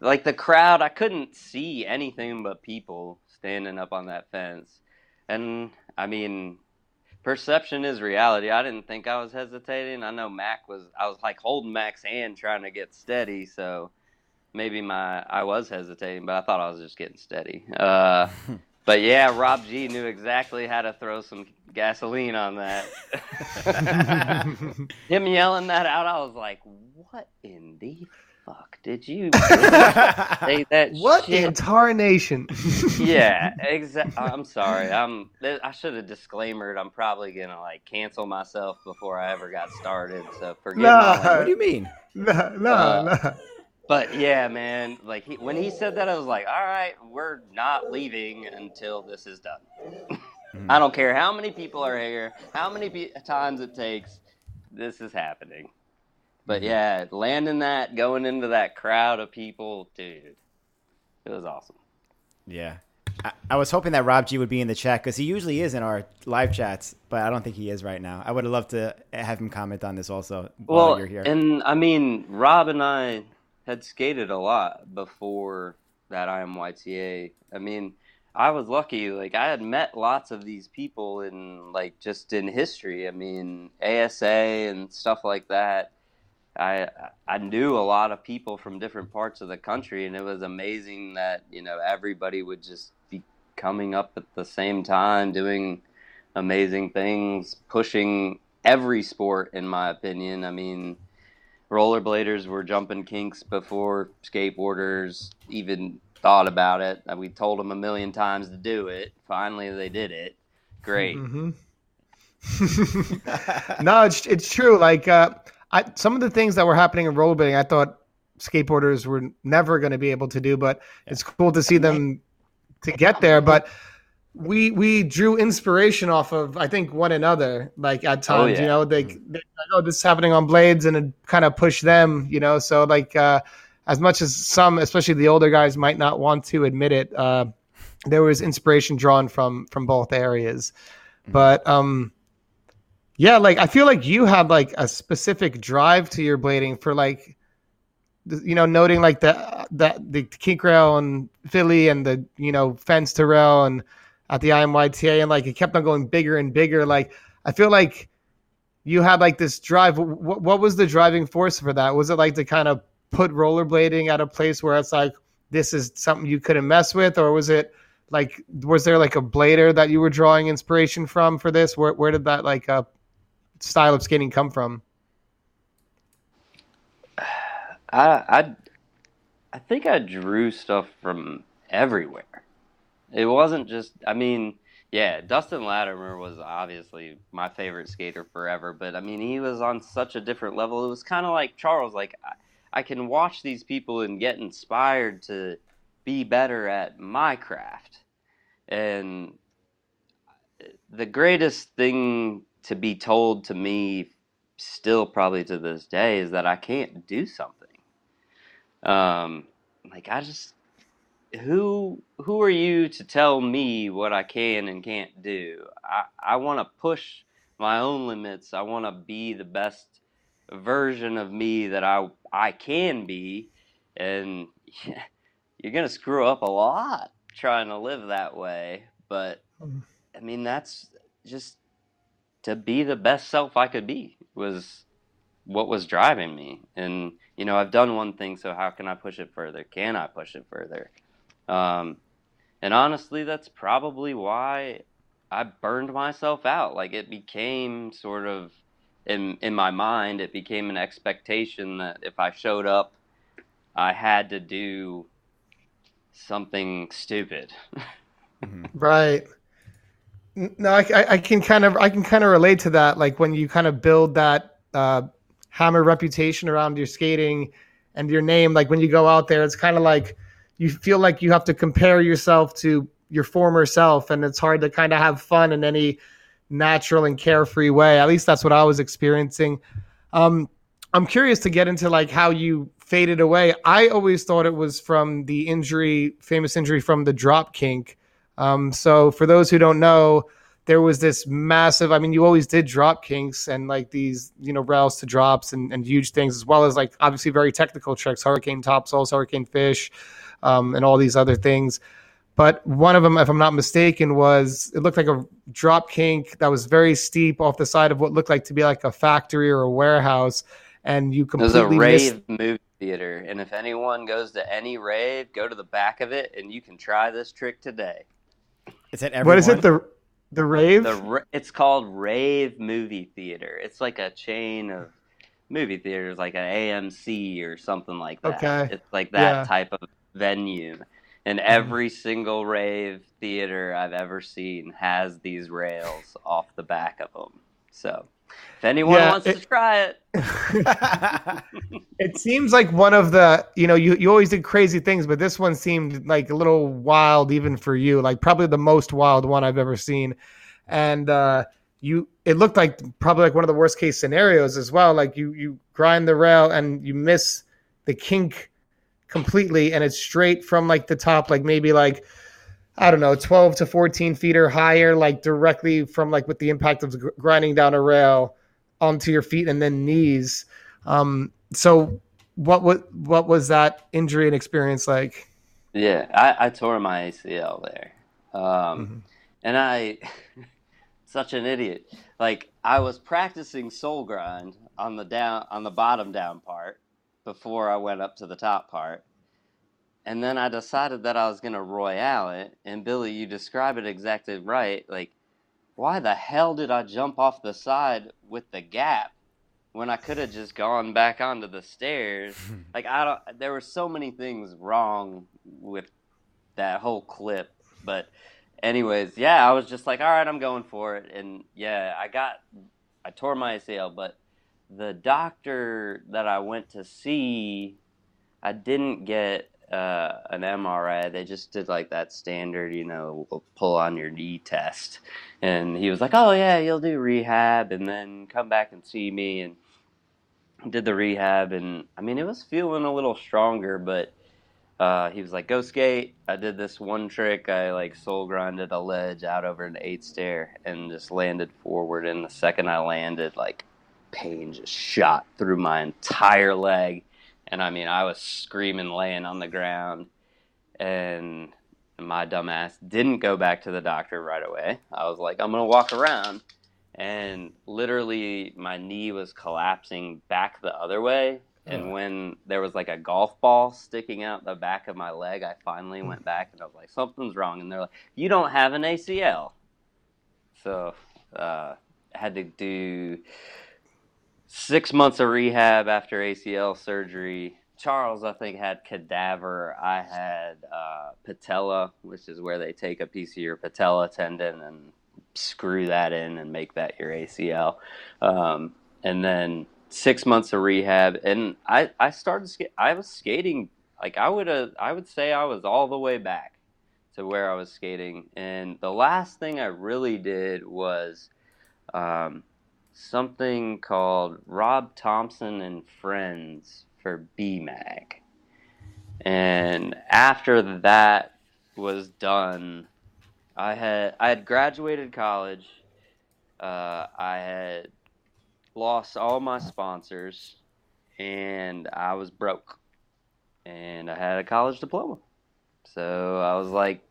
like the crowd, I couldn't see anything but people standing up on that fence. And I mean, perception is reality. I didn't think I was hesitating. I know Mac was, I was like holding Mac's hand trying to get steady. So maybe my, I was hesitating, but I thought I was just getting steady. Uh, but yeah, Rob G knew exactly how to throw some gasoline on that. Him yelling that out, I was like, "What in the fuck did you say that what shit?" in tarnation? yeah, exactly. I'm sorry. I'm. I should have disclaimered. I'm probably gonna like cancel myself before I ever got started. So forgive Nah. my What do you mean? no, no, Uh, no. But yeah, man, like he, when he said that, I was like, all right, we're not leaving until this is done. I don't care how many people are here, how many pe- times it takes, this is happening. But mm-hmm. yeah, landing that, going into that crowd of people, dude, it was awesome. Yeah. I, I was hoping that Rob G would be in the chat because he usually is in our live chats, but I don't think he is right now. I would have loved to have him comment on this also while Well, you're here. and I mean, Rob and I had skated a lot before that IMYTA. I mean, I was lucky. Like, I had met lots of these people in, like, just in history. I mean, ASA and stuff like that. I I knew a lot of people from different parts of the country, and it was amazing that you know everybody would just be coming up at the same time, doing amazing things, pushing every sport, in my opinion. I mean, rollerbladers were jumping kinks before skateboarders even thought about it. Uh, We told them a million times to do it. Finally, they did it. Great. hmm no, it's it's true. Like uh, I, some of the things that were happening in rollerblading, I thought skateboarders were never going to be able to do, but it's cool to see them to get there. But we we drew inspiration off of I think one another. Like at Oh, times, you know, they, they like, oh, this is happening on blades, and it kind of push them. You know, so like uh, as much as some, especially the older guys, might not want to admit it. Uh, there was inspiration drawn from from both areas, but um, yeah, like I feel like you had like a specific drive to your blading for like, you know, noting like the that the kink rail and Philly and the you know fence to rail and at the IMYTA and like it kept on going bigger and bigger. Like I feel like you had like this drive. What, what was the driving force for that? Was it like to kind of put rollerblading at a place where it's like this is something you couldn't mess with, or was it? Like, was there like a blader that you were drawing inspiration from for this? Where where did that like uh, style of skating come from? I, I, I think I drew stuff from everywhere. It wasn't just, I mean, yeah, Dustin Latimer was obviously my favorite skater forever, but I mean, he was on such a different level. It was kind of like Charles, like, I, I can watch these people and get inspired to be better at my craft. And the greatest thing to be told to me, still probably to this day, is that I can't do something. Um, like I just who who are you to tell me what I can and can't do? I I want to push my own limits. I want to be the best version of me that I I can be, and you're gonna screw up a lot trying to live that way. But I mean, that's just to be the best self I could be was what was driving me. And you know, I've done one thing, so how can I push it further? Can I push it further? Um, and honestly, that's probably why I burned myself out. Like it became sort of in in my mind, it became an expectation that if I showed up, I had to do something stupid. Right. No, I, I, I can kind of I can kind of relate to that. Like when you kind of build that uh, hammer reputation around your skating and your name. Like when you go out there, it's kind of like you feel like you have to compare yourself to your former self, and it's hard to kind of have fun in any natural and carefree way. At least that's what I was experiencing. Um, I'm curious to get into like how you faded away. I always thought it was from the injury, famous injury from the drop kink. Um, so for those who don't know, there was this massive. I mean, you always did drop kinks and like these, you know, rails to drops and, and huge things, as well as like obviously very technical tricks, hurricane topsouls, hurricane fish, um, and all these other things. But one of them, if I'm not mistaken, was it looked like a drop kink that was very steep off the side of what looked like to be like a factory or a warehouse, and you completely It was a rave missed. movie theater, and if anyone goes to any rave, go to the back of it, and you can try this trick today. Is it everyone? What is it? The the rave? The it's called Rave Movie Theater. It's like a chain of movie theaters, like an AMC or something like that. Okay. It's like that Yeah. type of venue. And mm-hmm. every single rave theater I've ever seen has these rails off the back of them. So, if anyone Yeah, wants it- to try it, It seems like one of the, you know, you, you always did crazy things, but this one seemed like a little wild even for you, like probably the most wild one I've ever seen. And uh you it looked like probably like one of the worst case scenarios as well. Like you you grind the rail and you miss the kink completely and it's straight from like the top, like maybe like I don't know, 12 to 14 feet or higher, like directly from like with the impact of grinding down a rail onto your feet and then knees. Um, so what what what was that injury and experience like? yeah, I, I tore my ACL there. Um, Mhm. and I such an idiot. Like I was practicing soul grind on the down on the bottom down part before I went up to the top part. And then I decided that I was gonna royale it. And Billy, you describe it exactly right. Like, why the hell did I jump off the side with the gap when I could have just gone back onto the stairs? Like I don't. There were so many things wrong with that whole clip, but anyways, yeah, I was just like, all right, I'm going for it, and yeah, I got, I tore my ACL, but the doctor that I went to see, I didn't get uh, an MRI. They just did like that standard, you know, pull on your knee test, and he was like, oh yeah, you'll do rehab, and then come back and see me, and did the rehab, and I mean, it was feeling a little stronger, but uh, he was like, "Go skate." I did this one trick. I like soul grinded a ledge out over an eight stair and just landed forward. And the second I landed, like pain just shot through my entire leg, and I mean, I was screaming, laying on the ground, and my dumbass didn't go back to the doctor right away. I was like, "I'm gonna walk around." And literally, my knee was collapsing back the other way, and when there was like a golf ball sticking out the back of my leg, I finally went back and I was like, something's wrong. And they're like, you don't have an ACL. So uh, I had to do six months of rehab after ACL surgery. Charles, I think, had cadaver. I had uh, patella, which is where they take a piece of your patella tendon and screw that in and make that your ACL. Um, and then six months of rehab, and I I started I was skating like I would I would say I was all the way back to where I was skating, and the last thing I really did was um, something called Rob Thompson and Friends for Be-Mag, and after that was done, I had I had graduated college. Uh, I had lost all my sponsors and I was broke. And I had a college diploma. So I was like,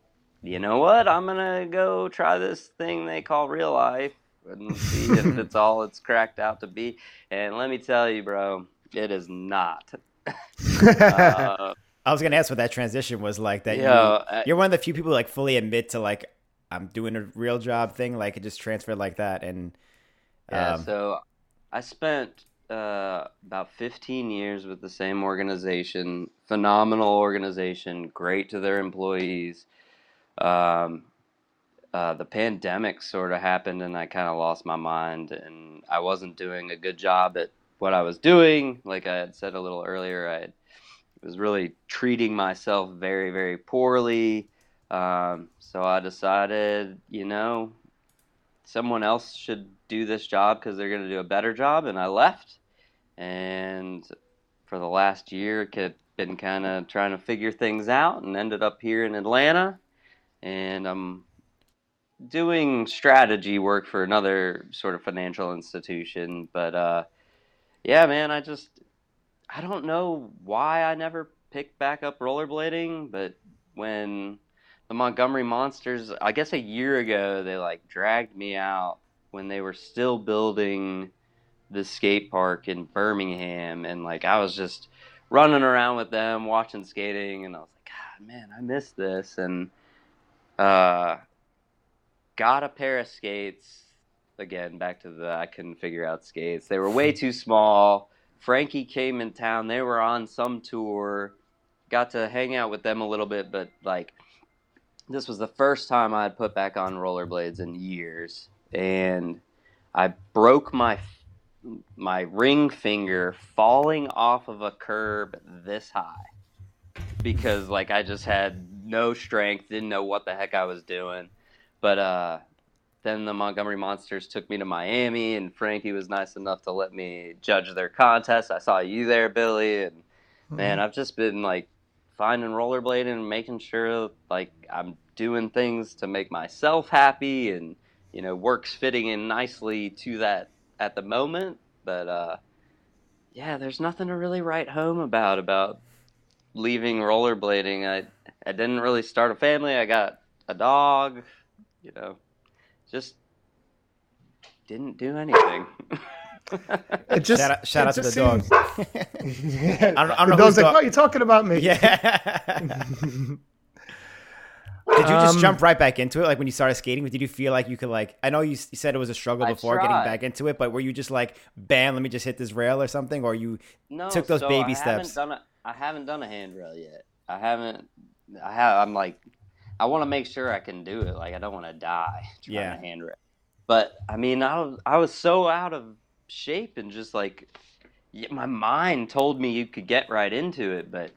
you know what? I'm to go try this thing they call real life and see if it's all it's cracked out to be. And let me tell you, bro, it is not. Uh, I was gonna ask what that transition was like. That yo, you, uh, you're one of the few people who, like fully admit to like I'm doing a real job thing. Like it just transferred like that, and Yeah, um, so I spent uh, about 15 years with the same organization. Phenomenal organization, great to their employees. Um, uh, the pandemic sort of happened, and I kind of lost my mind, and I wasn't doing a good job at what I was doing. Like I had said a little earlier, I was really treating myself very, very poorly. Um, so I decided, you know, someone else should do this job because they're going to do a better job, and I left. And for the last year, I've been kind of trying to figure things out, and ended up here in Atlanta, and I'm doing strategy work for another sort of financial institution. But uh, yeah, man, I just I don't know why I never picked back up rollerblading, but when the Montgomery Monsters, I guess a year ago, they like dragged me out when they were still building the skate park in Birmingham, and like I was just running around with them, watching skating, and I was like, God, man, I miss this, and uh, got a pair of skates. Again, back to the I couldn't figure out skates. They were way too small. Frankie came in town. They were on some tour. Got to hang out with them a little bit, but like this was the first time I had put back on rollerblades in years, and I broke my my ring finger falling off of a curb this high because like I just had no strength, didn't know what the heck I was doing. But uh, then the Montgomery Monsters took me to Miami, and Frankie was nice enough to let me judge their contest. I saw you there, Billy, and mm-hmm. man, I've just been like finding rollerblading and making sure like I'm doing things to make myself happy and you know works fitting in nicely to that at the moment but uh yeah there's nothing to really write home about about leaving rollerblading i i didn't really start a family i got a dog you know just didn't do anything it just shout out, shout out to the seems... dog. yeah. I don't, I don't the know. Dog's like, dog... "Oh, you're talking about me." Yeah. Did you just um, jump right back into it? Like when you started skating, did you feel like you could like? I know you, you said it was a struggle before getting back into it, but were you just like, "Bam, let me just hit this rail" or something, or you no, took those so baby I steps? Haven't done a, I haven't done a handrail yet. I haven't. I have. I'm like, I want to make sure I can do it. Like I don't want to die trying yeah. to handrail. But I mean, I was I was so out of shape and just like, my mind told me you could get right into it, but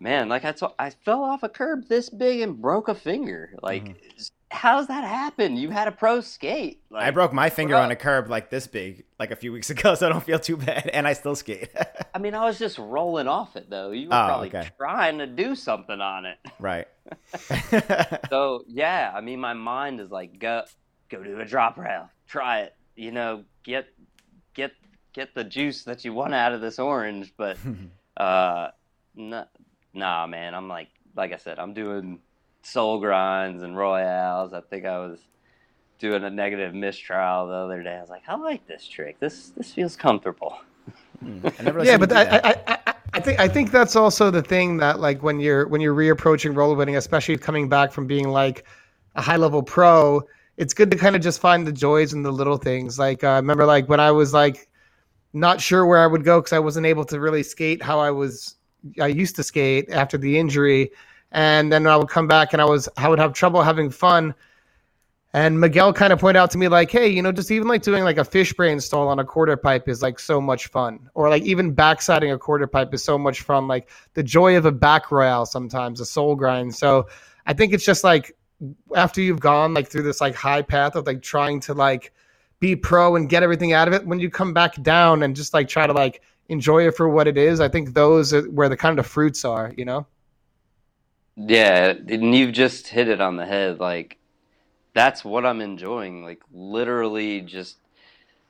man, like I told, I fell off a curb this big and broke a finger. Like, mm-hmm. How's that happen? You had a pro skate. Like, I broke my finger on a curb like this big, like a few weeks ago, so I don't feel too bad, and I still skate. I mean, I was just rolling off it though. You were oh, probably okay. trying to do something on it. Right. so yeah, I mean, my mind is like, go, go do a drop rail, try it. You know, get, get, get the juice that you want out of this orange, but. uh, no, nah, man, I'm like, like I said, I'm doing soul grinds and royales. I think I was doing a negative mistrial the other day. I was like, I like this trick. This this feels comfortable. Really yeah, but I, I, I, I think I think that's also the thing that like when you're when you're reapproaching rollerblading, especially coming back from being like a high level pro, it's good to kind of just find the joys and the little things. Like uh, I remember like when I was like not sure where I would go because I wasn't able to really skate how I was I used to skate after the injury, and then I would come back and I was I would have trouble having fun. And Miguel kind of pointed out to me like, hey, you know, just even like doing like a fish brain stall on a quarter pipe is like so much fun, or like even backsiding a quarter pipe is so much fun. Like the joy of a back royale sometimes, a soul grind. So I think it's just like after you've gone like through this like high path of like trying to like be pro and get everything out of it, when you come back down and just like try to like enjoy it for what it is. I think those are where the kind of fruits are, you know? Yeah, and you've just hit it on the head. Like, that's what I'm enjoying. Like, literally just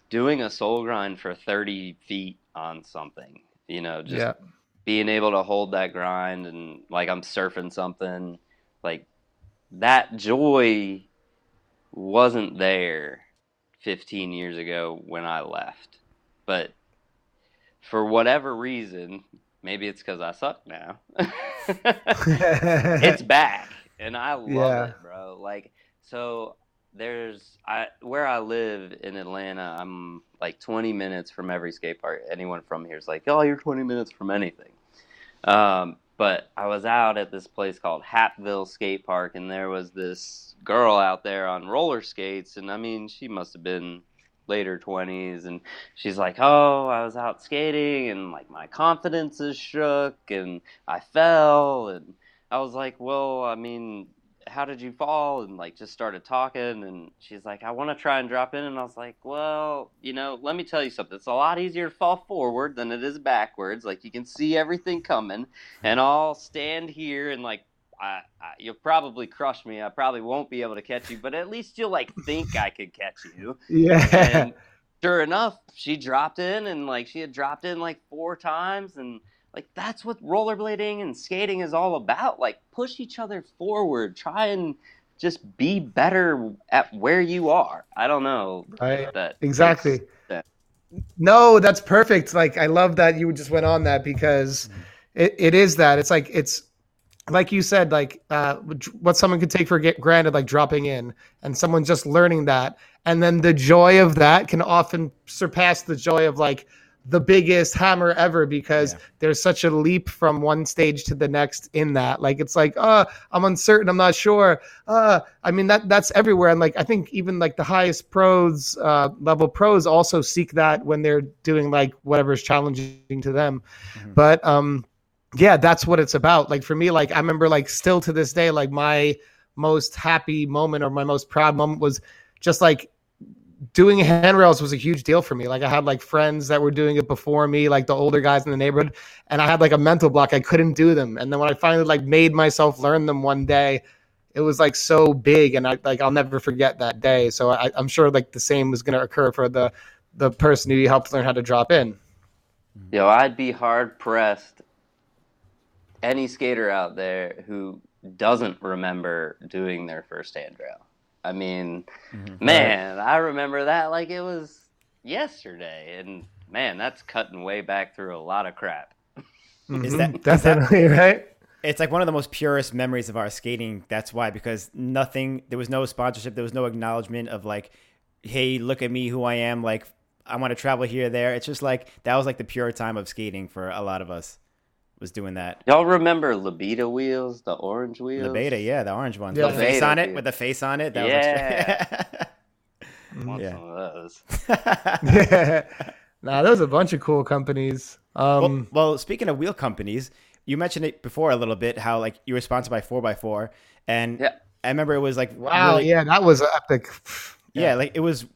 doing a soul grind for 30 feet on something, you know, just yeah. being able to hold that grind and like I'm surfing something. Like, that joy wasn't there 15 years ago when I left. But for whatever reason, maybe it's because I suck now. it's back, and I love yeah. it, bro. Like, so there's I where I live in Atlanta. I'm like 20 minutes from every skate park. Anyone from here is like, oh, you're 20 minutes from anything. Um, but I was out at this place called Hatville Skate Park, and there was this girl out there on roller skates, and I mean, she must have been later 20s and she's like oh i was out skating and like my confidence is shook and i fell and i was like well i mean how did you fall? And like just started talking. And she's like, I want to try and drop in. And I was like, well, you know, let me tell you something. It's a lot easier to fall forward than it is backwards. Like you can see everything coming. And I'll stand here and like, I, I, you'll probably crush me. I probably won't be able to catch you, but at least you'll like think I could catch you. Yeah. And sure enough, she dropped in and like she had dropped in like four times and like that's what rollerblading and skating is all about like push each other forward try and just be better at where you are i don't know Right. that Exactly. that- No, that's perfect. Like I love that you just went on that because mm-hmm. it, it is that. It's like it's like you said, like uh, what someone could take for granted, like dropping in, and someone just learning that, and then the joy of that can often surpass the joy of like the biggest hammer ever because Yeah. there's such a leap from one stage to the next in that. Like it's like, uh, I'm uncertain, I'm not sure. Uh, I mean that that's everywhere, and like I think even like the highest pros uh, level pros also seek that when they're doing like whatever is challenging to them. Mhm. But um, yeah, that's what it's about. Like for me, like I remember like still to this day, like my most happy moment or my most proud moment was just like doing handrails was a huge deal for me. Like I had like friends that were doing it before me, like the older guys in the neighborhood, and I had like a mental block. I couldn't do them. And then when I finally like made myself learn them one day, it was like so big, and I like I'll never forget that day. So I, I'm sure like the same was to occur for the the person who helped learn how to drop in. yo i'd be hard pressed any skater out there who doesn't remember doing their first handrail i mean Mhm. man i remember that like it was yesterday and man that's cutting way back through a lot of crap Is Mhm. that- is that- definitely right? It's like one of the most purest memories of our skating. That's why, because nothing, there was no sponsorship, there was no acknowledgement of like, hey, look at me, who I am. Like, I want to travel here, there. It's just like that was like the pure time of skating for a lot of us. Was doing that. Y'all remember Labeda wheels, the orange wheels? The beta, yeah, the orange ones Yeah. with the face on it, dude. with the face on it. That Yeah. was Want Yeah. some of those. extra- nah, there's a bunch of cool companies. well, Um, well, speaking of wheel companies, you mentioned it before a little bit how like you were sponsored by Four x Four, and Yeah. I remember it was like wow, really- yeah, that was epic. Yeah, like it was,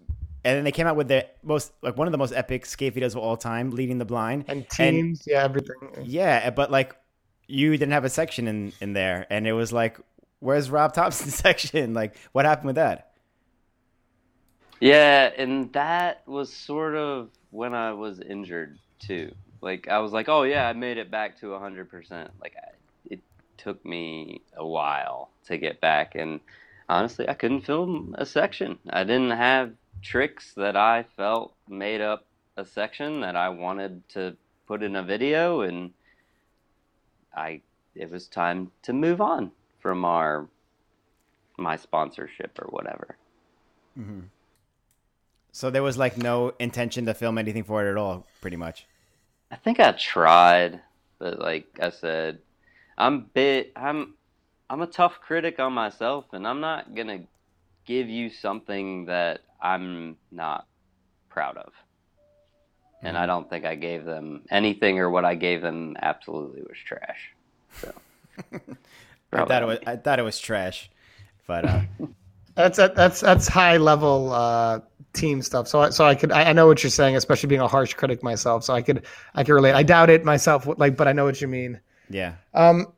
and then they came out with the most like one of the most epic skate videos of all time, leading the blind. And teams, yeah, everything. Yeah, but like you didn't have a section in in there, and it was like, where's Rob Thompson's section? Like, what happened with that? Yeah, and that was sort of when I was injured too. Like I was like, oh yeah, I made it back to 100%. Like I, it took me a while to get back and honestly, I couldn't film a section. I didn't have tricks that I felt made up a section that I wanted to put in a video and I it was time to move on from our my sponsorship or whatever. Mm-hmm. So there was like no intention to film anything for it at all, pretty much. I think I tried, but like I said, I'm bit I'm I'm a tough critic on myself and I'm not to give you something that I'm not proud of. And I don't think I gave them anything or what I gave them absolutely was trash. So I thought it was. I thought it was trash, but uh, That's that's that's high level uh, team stuff. So I, so I could I, I know what you're saying, especially being a harsh critic myself. So I could I could relate. I doubt it myself, like, but I know what you mean. yeah. Um,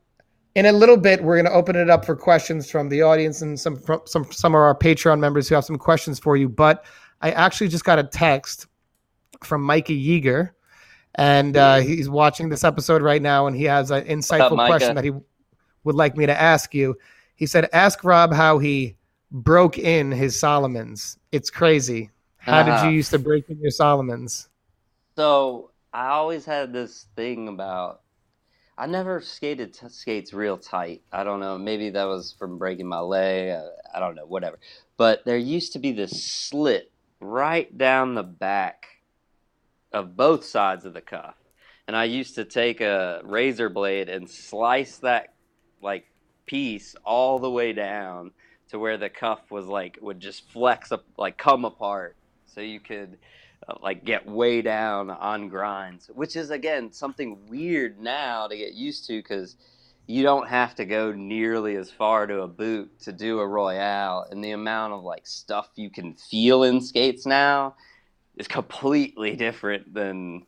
in a little bit, we're going to open it up for questions from the audience and some from some some of our Patreon members who have some questions for you. But I actually just got a text from Mikey Yeager, and uh, he's watching this episode right now, and he has an insightful Micah? question that he would like me to ask you. He said, "Ask Rob how he broke in his Salomons. It's crazy. How did Ah. you used to break in your Salomons?" So I always had this thing about I never skated t- skates real tight. I don't know. Maybe that was from breaking my leg. uh, I don't know. Whatever. But there used to be this slit right down the back of both sides of the cuff, and I used to take a razor blade and slice that like piece all the way down to where the cuff was like would just flex up like come apart so you could like get way down on grinds, which is again something weird now to get used to because you don't have to go nearly as far to a boot to do a royale, and the amount of like stuff you can feel in skates now is completely different than.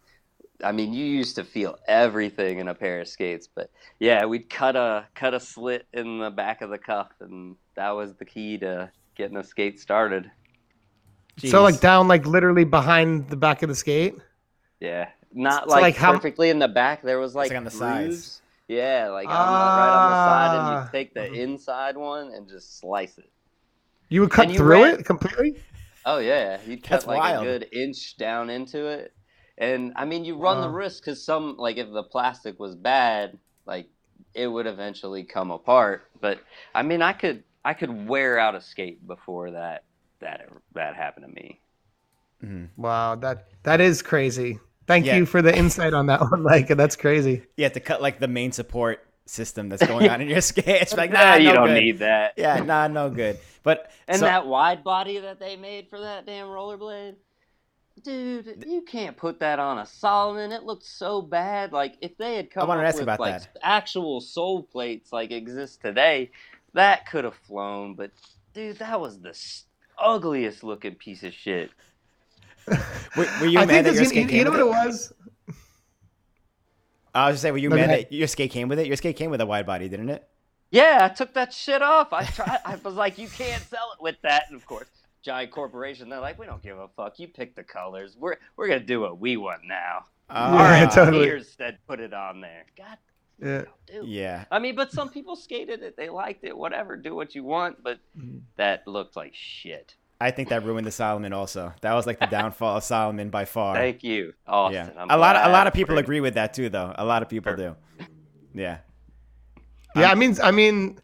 I mean, you used to feel everything in a pair of skates, but yeah, we'd cut a cut a slit in the back of the cuff, and that was the key to getting a skate started. So like down like literally behind the back of the skate. Yeah, not So, like, like, how- perfectly in the back. There was like, like on the sides. Yeah, like on the, right on the side, and Ah. you take the inside one and just slice it. You would cut And you through ran- it completely. Oh yeah, you'd cut That's like wild. a good inch down into it, and I mean you run the risk because some like if the plastic was bad, like it would eventually come apart. But I mean I could I could wear out a skate before that that that happened to me. Mm-hmm. Wow, that that is crazy. Thank Yeah. you for the insight on that one. Like that's crazy. you have to cut like the main support system that's going on in your skate. It's like, Nah, nah, you no don't good. need that. Yeah, nah, no good. But And so- that wide body that they made for that damn rollerblade, dude, you can't put that on a Salomon. It looked so bad. Like if they had come wanted to up ask with about like that. actual sole plates like exist today, that could have flown. But dude, that was the s- ugliest looking piece of shit. were, were you I mad that your this, you, skate you know with what it it? was. I was just saying, were you No, go mad that your skate came with it? Your skate came with a wide body, didn't it? Yeah, I took that shit off. I tried. I was like, you can't sell it with that. And of course, giant corporation. They're like, we don't give a fuck. You pick the colors. We're we're gonna do what we want now. Uh, Yeah, Our totally. engineers said put it on there. God, Yeah. dude. Yeah. I mean, but some people skated it. They liked it. Whatever. Do what you want. But mm-hmm. that looked like shit. I think that ruined the Salomon also. That was like the downfall of Salomon by far. Thank you, Austin. yeah. I'm A lot of, a lot of people for- agree with that too though. A lot of people do. Yeah. Yeah, um, I mean, I mean,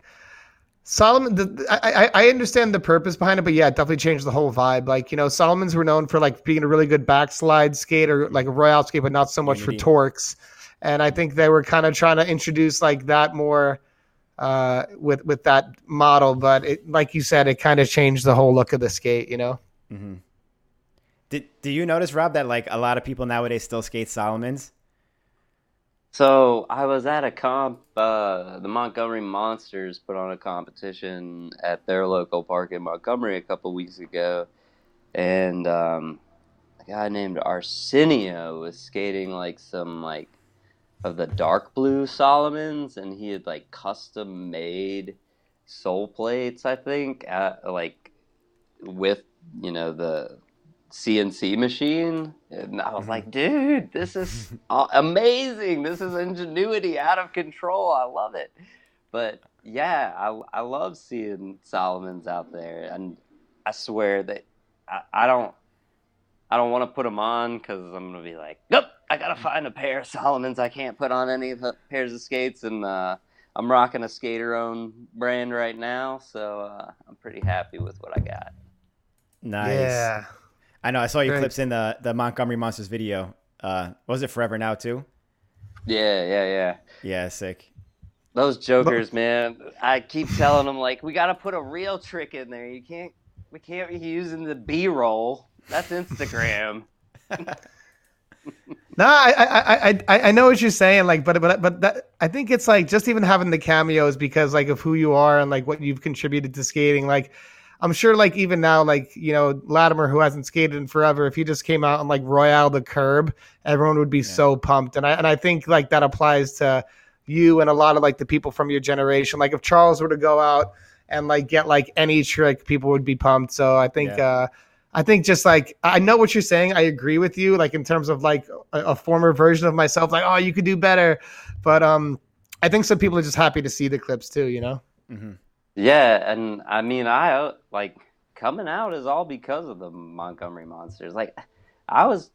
Salomon. The, I, I I understand the purpose behind it, but yeah, it definitely changed the whole vibe. Like you know, Salomons were known for like being a really good backslide skater, like a royale skate, but not so much Unity. for torques. And I think they were kind of trying to introduce like that more uh, with with that model. But it, like you said, it kind of changed the whole look of the skate. You know. hmm Did Do you notice, Rob, that like a lot of people nowadays still skate Salomons? So I was at a comp. Uh, the Montgomery Monsters put on a competition at their local park in Montgomery a couple weeks ago, and um, a guy named Arsenio was skating like some like of the dark blue Salomons, and he had like custom made sole plates. I think, uh, like with you know the CNC machine. And I was like, dude, this is amazing. This is ingenuity out of control. I love it. But yeah, I, I love seeing Salomons out there. And I swear that I, I don't. I don't want to put them on because I'm gonna be like, nope. I gotta find a pair of Salomons. I can't put on any of the pairs of skates, and uh, I'm rocking a skater own brand right now, so uh, I'm pretty happy with what I got. Nice. Yeah. I know. I saw your Great. clips in the the Montgomery Monsters video. Uh, was it Forever Now too? Yeah, yeah, yeah. Yeah, sick. Those jokers, man. I keep telling them like we got to put a real trick in there. You can't. We can't be using the B-roll. That's Instagram. No, I, I, I, I, I know what you're saying. Like, but, but, but that, I think it's like just even having the cameos because like of who you are and like what you've contributed to skating. Like, I'm sure like even now, like you know, Latimer who hasn't skated in forever, if he just came out and like Royale the curb, everyone would be so pumped. And I, and I think like that applies to you and a lot of like the people from your generation. Like if Charles were to go out and like get like any trick, people would be pumped. So I think. Yeah. uh I think just like I know what you're saying. I agree with you. Like in terms of like a, a former version of myself, like oh, you could do better. But um, I think some people are just happy to see the clips too. You know. hmm yeah, and I mean, I uh, like coming out is all because of the Montgomery Monsters. Like, I was,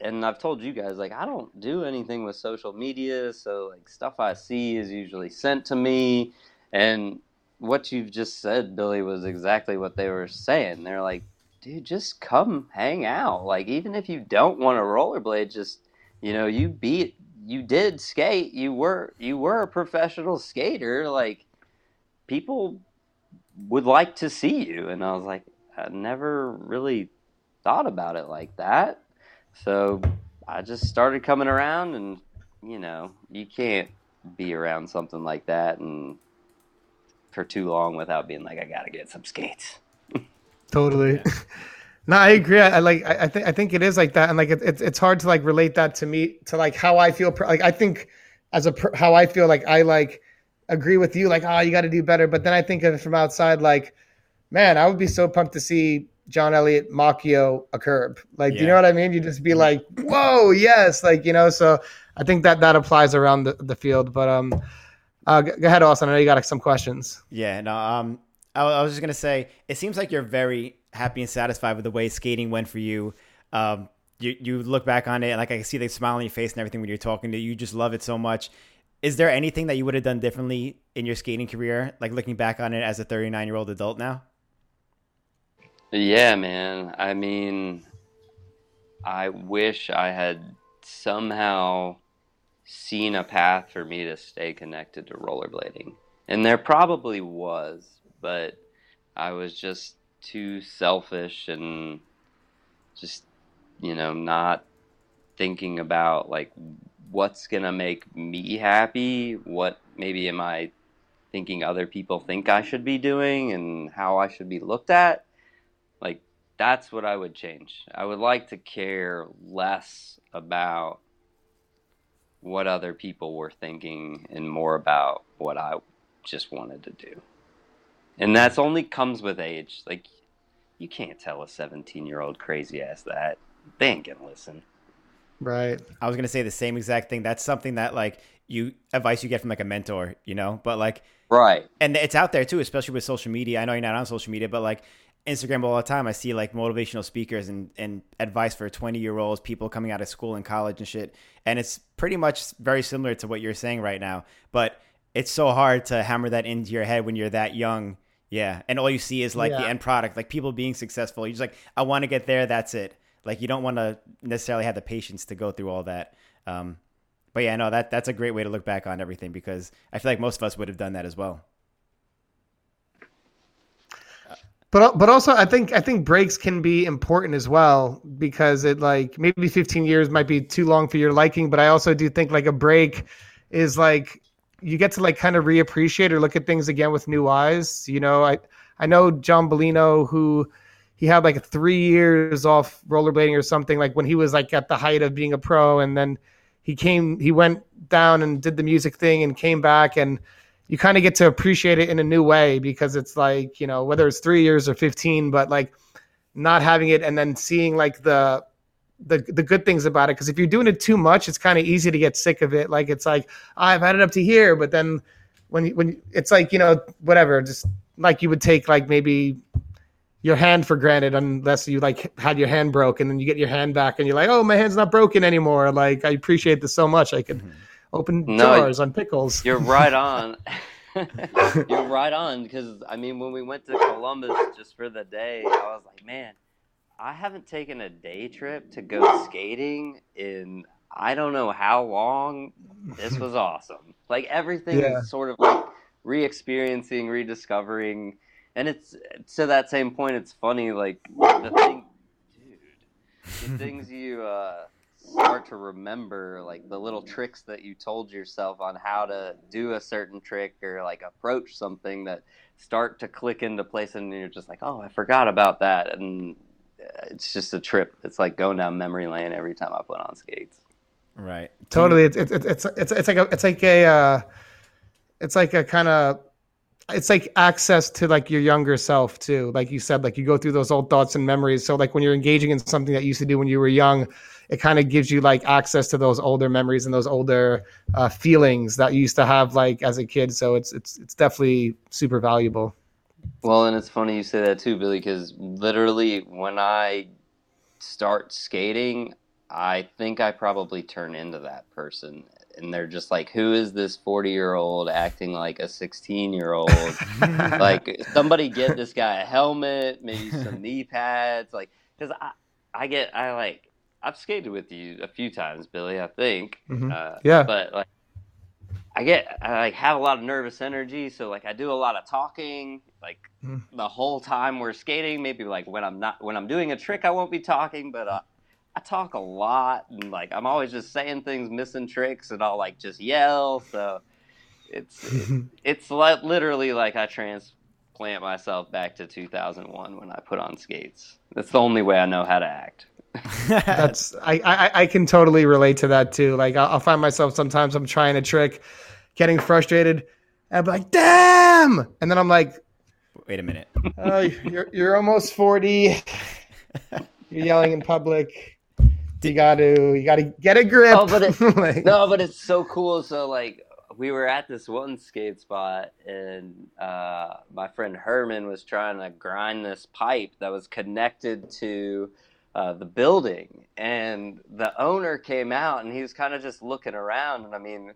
and I've told you guys, like, I don't do anything with social media, so like stuff I see is usually sent to me, and what you've just said, Billy, was exactly what they were saying. They're like, dude, just come hang out. Like, even if you don't want to rollerblade, just you know, you beat, you did skate, you were, you were a professional skater. Like, people would like to see you, and I was like, I never really thought about it like that. So I just started coming around, and you know, you can't be around something like that and for too long without being like I gotta get some skates. Totally. Yeah. no, I agree. I, I like. I, I, think. I think it is like that, and like it, it's it's hard to like relate that to me to like how I feel. Like I think as a how I feel like I like agree with you. Like oh, you got to do better. But then I think of it from outside. Like man, I would be so pumped to see John Elliott Macchio a curb. Like, yeah. you know what I mean? You just be like, whoa, yes, like you know. So I think that that applies around the, the field. But um, uh, go ahead, Austin. I know you got some questions. Yeah, no, um, I, was just gonna say, it seems like you're very happy and satisfied with the way skating went for you. Um, you you look back on it, like I see the smile on your face and everything when you're talking to you. Just love it so much. Is there anything that you would have done differently in your skating career, like looking back on it as a 39 year old adult now? Yeah, man. I mean, I wish I had somehow seen a path for me to stay connected to rollerblading. And there probably was, but I was just too selfish and just, you know, not thinking about like what's to make me happy, what maybe am I thinking other people think I should be doing and how I should be looked at. Like that's what I would change. I would like to care less about what other people were thinking and more about what I just wanted to do. And that's only comes with age. Like you can't tell a 17 year old crazy ass that. They ain't gonna listen. Right. I was gonna say the same exact thing. That's something that like you advice you get from like a mentor, you know. But like, right. And it's out there too, especially with social media. I know you're not on social media, but like Instagram all the time. I see like motivational speakers and, and advice for 20 year olds, people coming out of school and college and shit. And it's pretty much very similar to what you're saying right now. But it's so hard to hammer that into your head when you're that young. Yeah. And all you see is like yeah. the end product, like people being successful. You're just like, I want to get there. That's it. Like you don't want to necessarily have the patience to go through all that. Um, but yeah, no, that that's a great way to look back on everything because I feel like most of us would have done that as well. But but also I think I think breaks can be important as well because it like maybe 15 years might be too long for your liking, but I also do think like a break is like you get to like kind of reappreciate or look at things again with new eyes. You know, I I know John Bellino who he had like three years off rollerblading or something like when he was like at the height of being a pro and then he came he went down and did the music thing and came back and you kind of get to appreciate it in a new way because it's like you know whether it's three years or 15 but like not having it and then seeing like the the the good things about it because if you're doing it too much it's kind of easy to get sick of it like it's like oh, i've had it up to here but then when when it's like you know whatever just like you would take like maybe your hand for granted unless you like had your hand broke and then you get your hand back and you're like oh my hand's not broken anymore like i appreciate this so much i could mm-hmm open no, jars on pickles. You're right on. you're right on because I mean, when we went to Columbus just for the day, I was like, man, I haven't taken a day trip to go skating in I don't know how long. This was awesome. Like everything yeah. is sort of like re-experiencing, rediscovering, and it's to that same point. It's funny, like the thing, dude, the things you. uh start to remember like the little tricks that you told yourself on how to do a certain trick or like approach something that start to click into place and you're just like oh i forgot about that and it's just a trip. It's like going down memory lane every time i put on skates. Right. Totally. It's it's it's it's, it's like a it's like a uh, it's like a kind of it's like access to like your younger self too. Like you said like you go through those old thoughts and memories. So like when you're engaging in something that you used to do when you were young it kind of gives you like access to those older memories and those older uh, feelings that you used to have like as a kid. So it's it's it's definitely super valuable well and it's funny you say that too billy because literally when i start skating i think i probably turn into that person and they're just like, who is this 40 year old acting like a 16 year old? like, somebody get this guy a helmet, maybe some knee pads. Like, because I, I get, I like, I've skated with you a few times, Billy, I think. Mm-hmm. Uh, yeah. But, like, I get, I like have a lot of nervous energy. So, like, I do a lot of talking, like, mm. the whole time we're skating. Maybe, like, when I'm not, when I'm doing a trick, I won't be talking, but, uh, I talk a lot and like I'm always just saying things, missing tricks, and I'll like just yell. So it's it, it's li- literally like I transplant myself back to 2001 when I put on skates. That's the only way I know how to act. That's I, I I can totally relate to that too. Like I'll, I'll find myself sometimes I'm trying a trick, getting frustrated, and I'm like, "Damn!" And then I'm like, Wait a minute. oh, "You're you're almost forty. You're yelling in public. You got to you got to get a grip." Oh, but it- Like- no, but it's so cool. So like we were at this one skate spot, and uh, my friend Herman was trying to grind this pipe that was connected to uh, the building, and the owner came out, and he was kind of just looking around, and I mean.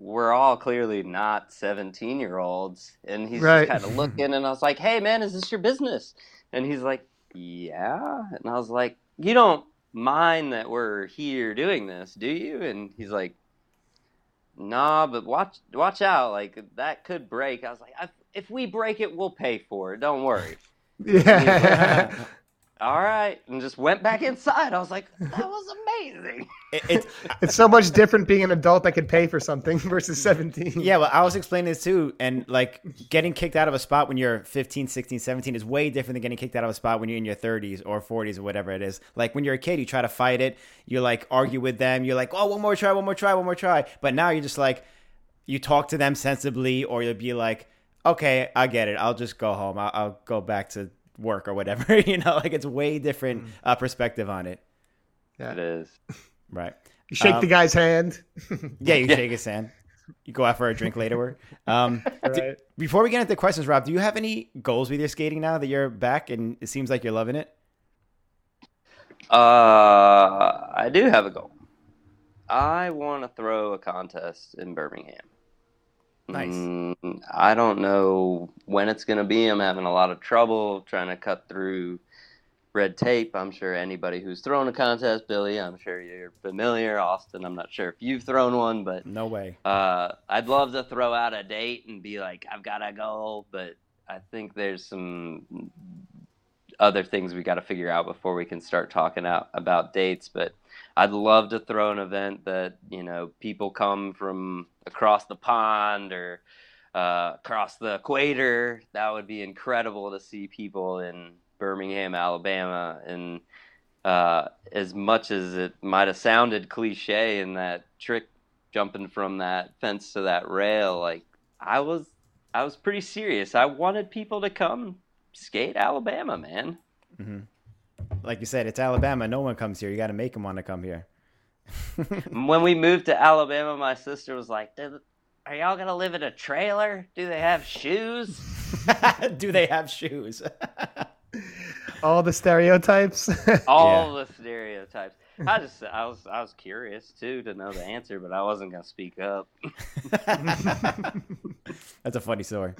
We're all clearly not 17 year olds. And he's Right. kind of looking, and I was like, hey, man, is this your business? And he's like, yeah. And I was like, you don't mind that we're here doing this, do you? And he's like, nah, but watch watch out, like that could break. I was like, if, if we break it, we'll pay for it. Don't worry. yeah. All right, and just went back inside. I was like, that was amazing. It, it, it's so much different being an adult that could pay for something versus 17. yeah, well, I was explaining this too. And like getting kicked out of a spot when you're 15, 16, 17 is way different than getting kicked out of a spot when you're in your 30s or 40s or whatever it is. Like when you're a kid, you try to fight it. You like argue with them. You're like, oh, one more try, one more try, one more try. But now you're just like, you talk to them sensibly or you'll be like, okay, I get it. I'll just go home. I'll, I'll go back to work or whatever. you know, like it's way different uh, perspective on it. Yeah, It is. Right. You shake Um, the guy's hand. Yeah, you shake his hand. You go out for a drink later. Um, d- Right. before we get into questions, Rob, do you have any goals with your skating now that you're back and it seems like you're loving it? Uh, I do have a goal. I want to throw a contest in Birmingham. Nice. Mm, I don't know when it's going to be. I'm having a lot of trouble trying to cut through red tape. I'm sure anybody who's thrown a contest, Billy, I'm sure you're familiar. Austin, I'm not sure if you've thrown one, but No way. uh, I'd love to throw out a date and be like, I've got to go, but I think there's some other things we got to figure out before we can start talking out about dates. But I'd love to throw an event that you know people come from across the pond or uh, across the equator. That would be incredible to see people in Birmingham, Alabama, and uh, as much as it might have sounded cliche in that trick jumping from that fence to that rail, like I was, I was pretty serious. I wanted people to come skate Alabama, man. hmm Like you said, it's Alabama. No one comes here. You got to make them want to come here. when we moved to Alabama, my sister was like, "Are y'all gonna live in a trailer? Do they have shoes?" do they have shoes? All the stereotypes. All the stereotypes. I just, I was, I was curious too to know the answer, but I wasn't gonna speak up. That's a funny story.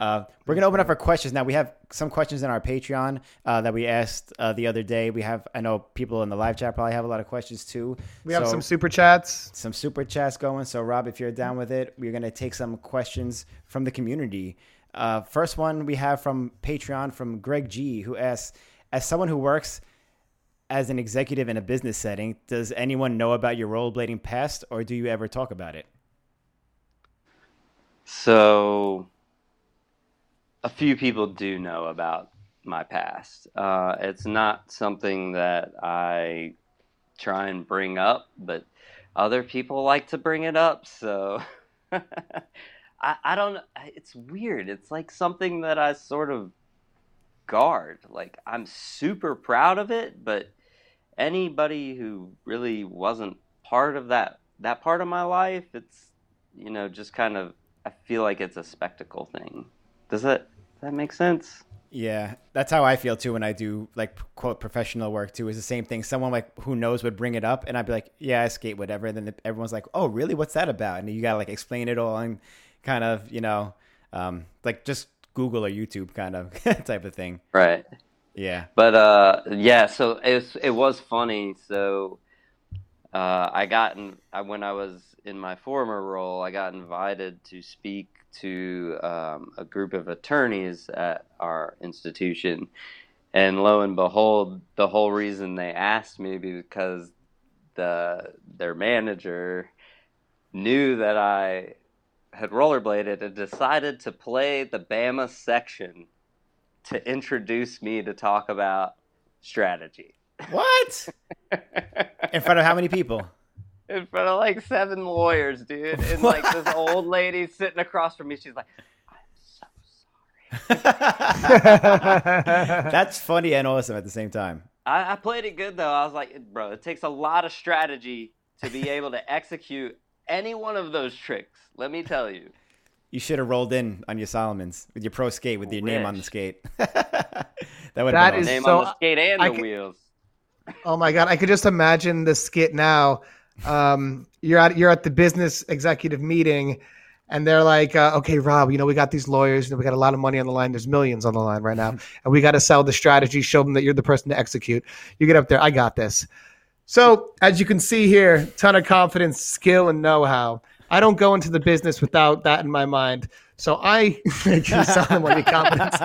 Uh, we're gonna open up for questions now. We have some questions in our Patreon uh, that we asked uh, the other day. We have, I know people in the live chat probably have a lot of questions too. we have some super chats. some super chats going. So, Rob, if you're down with it, we're going to take some questions from the community. Uh, first one we have from Patreon from Greg G, who asks As someone who works as an executive in a business setting, does anyone know about your rollerblading past or do you ever talk about it? So, a few people do know about my past. Uh, it's not something that I try and bring up, but other people like to bring it up. So, I, I don't. It's weird. It's like something that I sort of guard. Like I'm super proud of it, but anybody who really wasn't part of that that part of my life, it's you know just kind of I feel like it's a spectacle thing. Does that that make sense? Yeah, that's how I feel too when I do like quote professional work too. Is the same thing. Someone like who knows would bring it up, and I'd be like, "Yeah, I skate, whatever." And then everyone's like, "Oh, really? What's that about?" And you gotta like explain it all and kind of you know, um, like just Google or YouTube kind of type of thing. Right. Yeah. But uh, yeah, so it was, it was funny. So uh, I got in, I, when I was in my former role, I got invited to speak to um, a group of attorneys at our institution, and lo and behold, the whole reason they asked me because the their manager knew that I had rollerbladed and decided to play the Bama section to introduce me to talk about strategy. What? In front of how many people? In front of like seven lawyers, dude. And like this old lady sitting across from me, she's like, I'm so sorry. That's funny and awesome at the same time. I, I played it good though. I was like, bro, it takes a lot of strategy to be able to execute any one of those tricks. Let me tell you. You should have rolled in on your Salomons with your pro skate with your name on the Wish. skate. that would That have is been Name so- on the skate and I the could- wheels. Oh my god, I could just imagine the skit now. Um, you're at you're at the business executive meeting, and they're like, uh, "Okay, Rob, you know we got these lawyers, you know, we got a lot of money on the line. There's millions on the line right now, and we got to sell the strategy. Show them that you're the person to execute. You get up there, I got this." So as you can see here, ton of confidence, skill, and know-how. I don't go into the business without that in my mind. So I make you sound more confidence.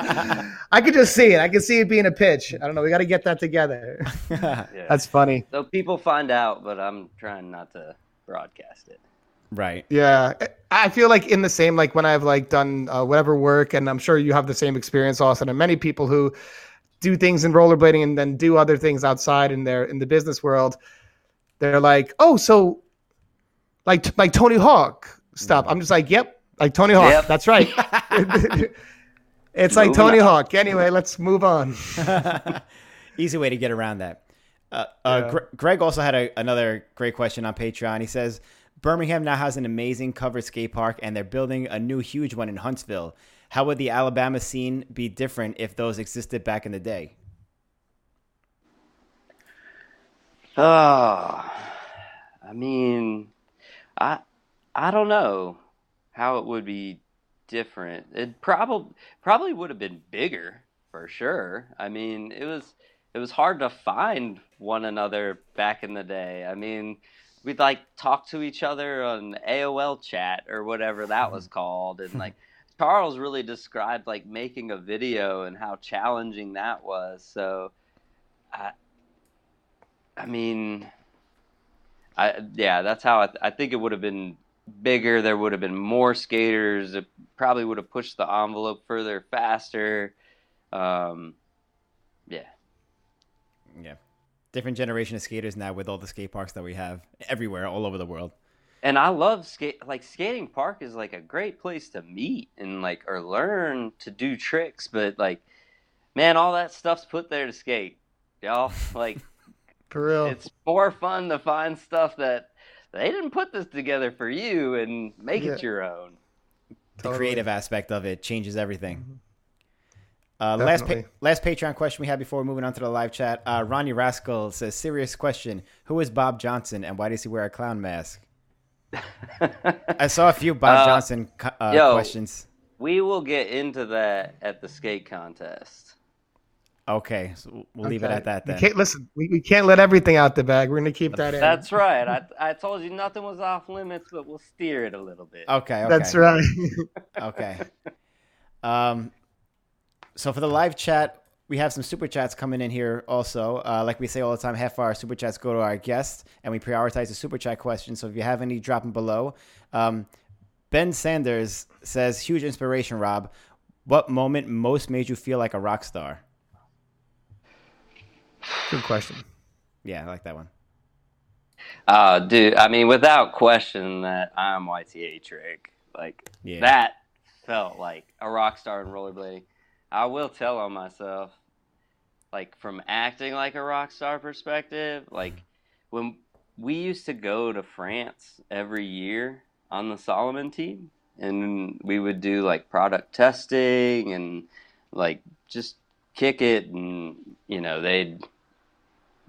I could just see it. I can see it being a pitch. I don't know. We got to get that together. Yeah. That's funny. so people find out, but I'm trying not to broadcast it. right. Yeah, I feel like in the same like when I've like done uh, whatever work, and I'm sure you have the same experience, Austin. And many people who do things in rollerblading and then do other things outside in their in the business world, they're like, oh, so like like Tony Hawk stuff. I'm just like, yep, like Tony Hawk. Yep. That's right. it's like Tony. Hawk. Anyway, let's move on. Easy way to get around that. Uh, uh, Yeah. Gre- Greg also had a, another great question on Patreon. He says Birmingham now has an amazing covered skate park, and they're building a new huge one in Huntsville. How would the Alabama scene be different if those existed back in the day? Oh, I mean, I I don't know how it would be different. It probably probably would have been bigger for sure. I mean, it was it was hard to find one another back in the day. I mean, we'd like talk to each other on AOL chat or whatever that was called, and like Charles really described like making a video and how challenging that was. So, I I mean, I yeah, that's how I, th- I think it would have been bigger. There would have been more skaters. It probably would have pushed the envelope further, faster. Um, yeah, Yeah. Different generation of skaters now with all the skate parks that we have everywhere, all over the world. and I love skate. Like skating park is like a great place to meet and like or learn to do tricks. But like, man, all that stuff's put there to skate, y'all. Like. For real. it's more fun to find stuff that they didn't put this together for you and make Yeah. it your own. The Totally. creative aspect of it changes everything. Uh, last pa- last Patreon question we had before moving on to the live chat. Uh, Ronnie Rascal says, "Serious question: Who is Bob Johnson, and why does he wear a clown mask?" I saw a few Bob Uh, Johnson co- uh, yo. questions. we will get into that at the skate contest. Okay, so we'll- we'll leave it at that We then. can't listen. We, we can't let everything out the bag. We're gonna keep that in. That's right. I, I told you nothing was off limits, but we'll steer it a little bit. Okay, okay. That's right. Okay. Um, so for the live chat, we have some super chats coming in here also. Uh, like we say all the time, half our super chats go to our guests, and we prioritize the super chat questions. So if you have any, drop them below. Um, ben Sanders says, "Huge inspiration, Rob. What moment most made you feel like a rock star?" Good question. Yeah, I like that one. Uh, dude, I mean, without question, that IMYTA trick. Like, Yeah. that felt like a rock star in rollerblading. I will tell on myself, like, from acting like a rock star perspective, like, when we used to go to France every year on the Salomon team, and we would do, like, product testing and, like, just kick it, and, you know, they'd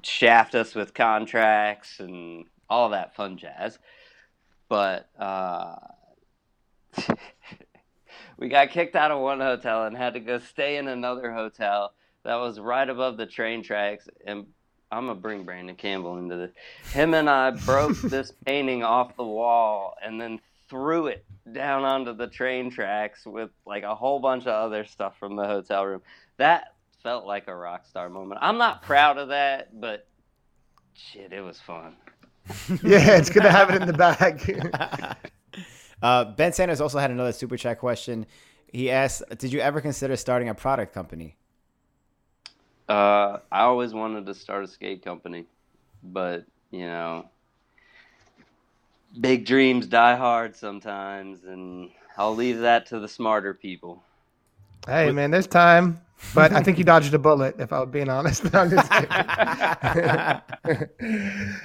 shaft us with contracts and all that fun jazz. But uh, we got kicked out of one hotel and had to go stay in another hotel that was right above the train tracks. And I'm gonna bring Brandon Campbell into this. Him and I broke this painting off the wall and then threw it down onto the train tracks with like a whole bunch of other stuff from the hotel room. That felt like a rock star moment. I'm not proud of that, but shit, it was fun. Yeah, it's good to have it in the bag. Uh, ben Sanders also had another super chat question. He asked, "Did you ever consider starting a product company?" Uh, I always wanted to start a skate company, but you know, big dreams die hard sometimes, and I'll leave that to the smarter people. Hey, man, there's time. But I think you dodged a bullet, if I'm being honest. I'm just kidding.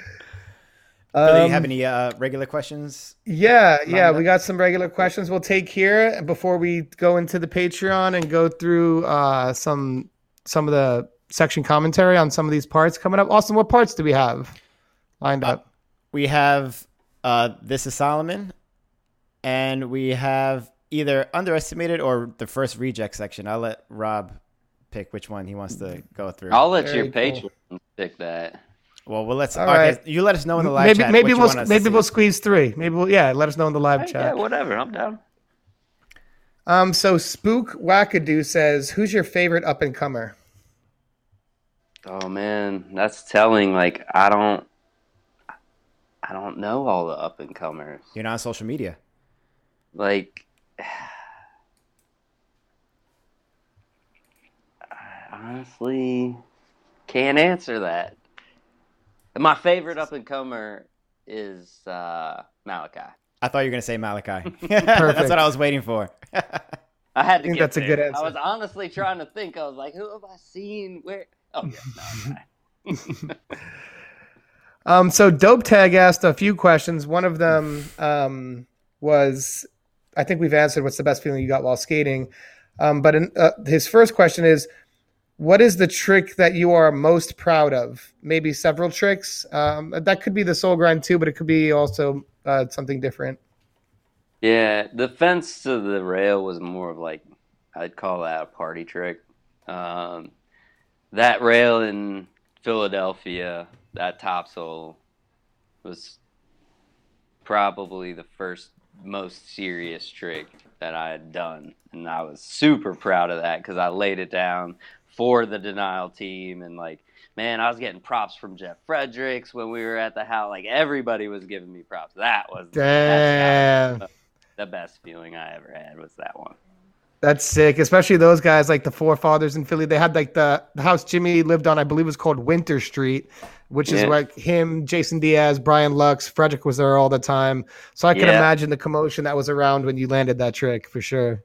Do you Um, have any uh, regular questions? Yeah, yeah, we got some regular questions we'll take here before we go into the Patreon and go through uh, some some of the section commentary on some of these parts coming up. Austin, what parts do we have lined up? We have uh, "This Is Salomon," and we have either underestimated or the first reject section. I'll let Rob pick which one he wants to go through. I'll let Very your cool. patrons pick that. well, well, let's. All okay, right. you let us know in the live maybe chat. maybe what you we'll want us to maybe see. we'll squeeze three. Maybe we'll yeah. Let us know in the live Hey, chat. yeah, whatever. I'm down. Um, so Spook Wackadoo says, "Who's your favorite up and comer?" Oh man, that's telling. Like I don't, I don't know all the up and comers. You're not on social media. Like, I honestly can't answer that. My favorite up and comer is uh, Malachi. I thought you were gonna say Malachi. That's what I was waiting for. I had to think get that's a good answer. I was honestly trying to think. I was like, who have I seen? Where? Oh yeah, Malachi. Um, so Dope Tag asked a few questions. One of them um, was, I think we've answered. What's the best feeling you got while skating? Um, but in, uh, his first question is, what is the trick that you are most proud of? Maybe several tricks. Um, that could be the soul grind too, but it could be also uh, something different. Yeah, the fence to the rail was more of like I'd call that a party trick. Um, that rail in Philadelphia, that topsoul was probably the first most serious trick that I had done, and I was super proud of that because I laid it down for the denial team and like. Man, I was getting props from Jeff Fredericks when we were at the house. Like everybody was giving me props. That was Damn, the best feeling I ever had was that one. that's sick. Especially those guys like the forefathers in Philly. They had like the, the house Jimmy lived on. I believe was called Winter Street, which is like him, Jason Diaz, Brian Lux, Frederick was there all the time. So I can Yeah. imagine the commotion that was around when you landed that trick for sure.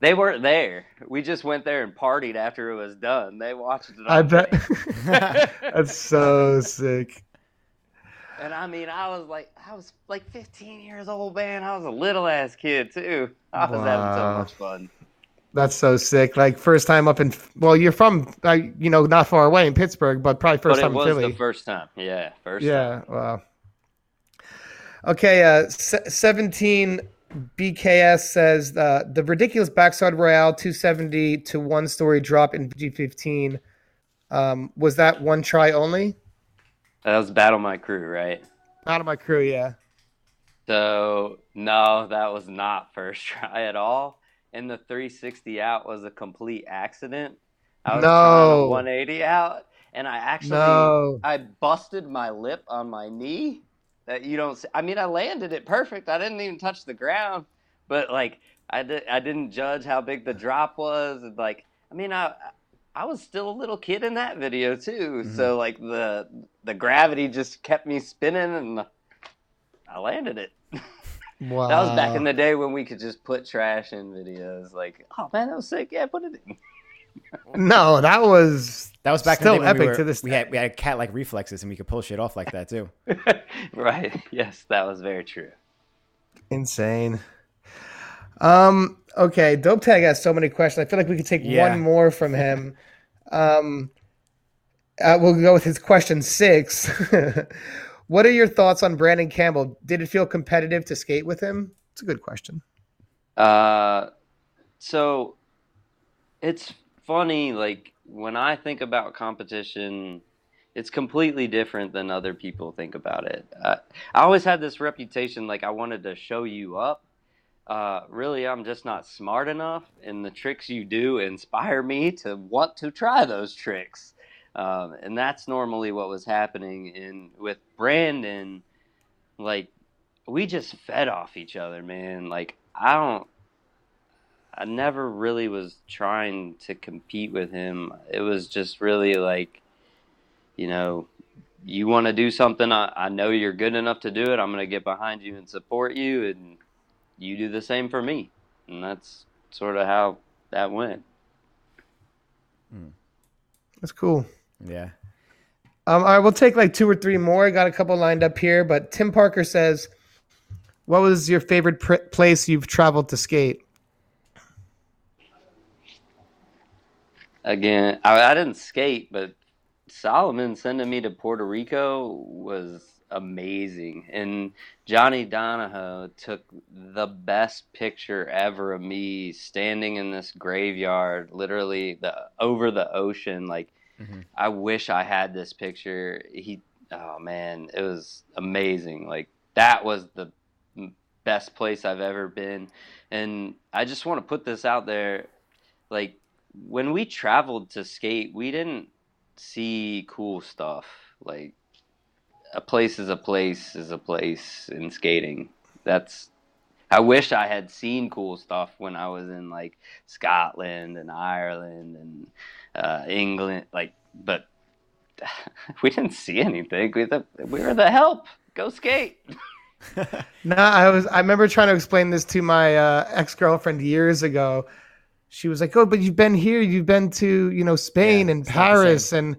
They weren't there. We just went there and partied after it was done. They watched it. I bet tape. that's so sick. And I mean, I was like, I was like 15 years old, man. I was a little ass kid too. I was having so much fun. That's so sick. Like first time up in well, you're from uh, you know not far away in Pittsburgh, but probably first but time in was Philly. the first time. Yeah, first. Yeah, wow. Okay, uh, se- 17 BKS says uh, the ridiculous backside royale 270 to one story drop in G15. Um, was that one try only? That was Battle My Crew, right? Out of my crew, yeah. So no, that was not first try at all. And the 360 out was a complete accident. I was No. trying a 180 out, and I actually No. I busted my lip on my knee. That you don't. See. I mean, I landed it perfect. I didn't even touch the ground, but like I did, I didn't judge how big the drop was. And like, I mean, I I was still a little kid in that video too. Mm-hmm. So like the the gravity just kept me spinning, and I landed it. Wow. That was back in the day when we could just put trash in videos. Like, oh man, that was sick. Yeah, put it in. No, that was That was back Still in the day when we epic were- to this We had we had cat like reflexes and we could pull shit off like that too. right. Yes, that was very true. insane. Um, okay, Dope Tag has so many questions. I feel like we could take Yeah. one more from him. Um, uh, we'll go with his question six. what are your thoughts on Brandon Campbell? Did it feel competitive to skate with him? It's a good question. Uh, so it's funny. Like when I think about competition, it's completely different than other people think about it. Uh, I always had this reputation, like I wanted to show you up. Uh, really, I'm just not smart enough, and the tricks you do inspire me to want to try those tricks. Um, and that's normally what was happening in with Brandon. Like we just fed off each other, man. Like I don't I never really was trying to compete with him. It was just really like, you know, you want to do something, I, I know you're good enough to do it. I'm going to get behind you and support you, and you do the same for me. And that's sort of how that went. That's cool. Yeah. Um, all right, we'll take like two or three more. I got a couple lined up here, but Tim Parker says, "What was your favorite pr- place you've traveled to skate?" Again, I, I didn't skate, but Salomon sending me to Puerto Rico was amazing. And Johnny Donahoe took the best picture ever of me standing in this graveyard, literally the over the ocean. Like, Mhm. I wish I had this picture. He, oh man, it was amazing. Like that was the best place I've ever been. And I just want to put this out there, like when we traveled to skate, we didn't see cool stuff. Like a place is a place is a place in skating. That's I wish I had seen cool stuff when I was in like Scotland and Ireland and uh, England. Like, but we didn't see anything. We, the, we were the help. Go skate. No, I was. I remember trying to explain this to my uh, ex girlfriend years ago. She was like, "Oh, but you've been here. You've been to you know Spain Yeah, and it's not the Paris." And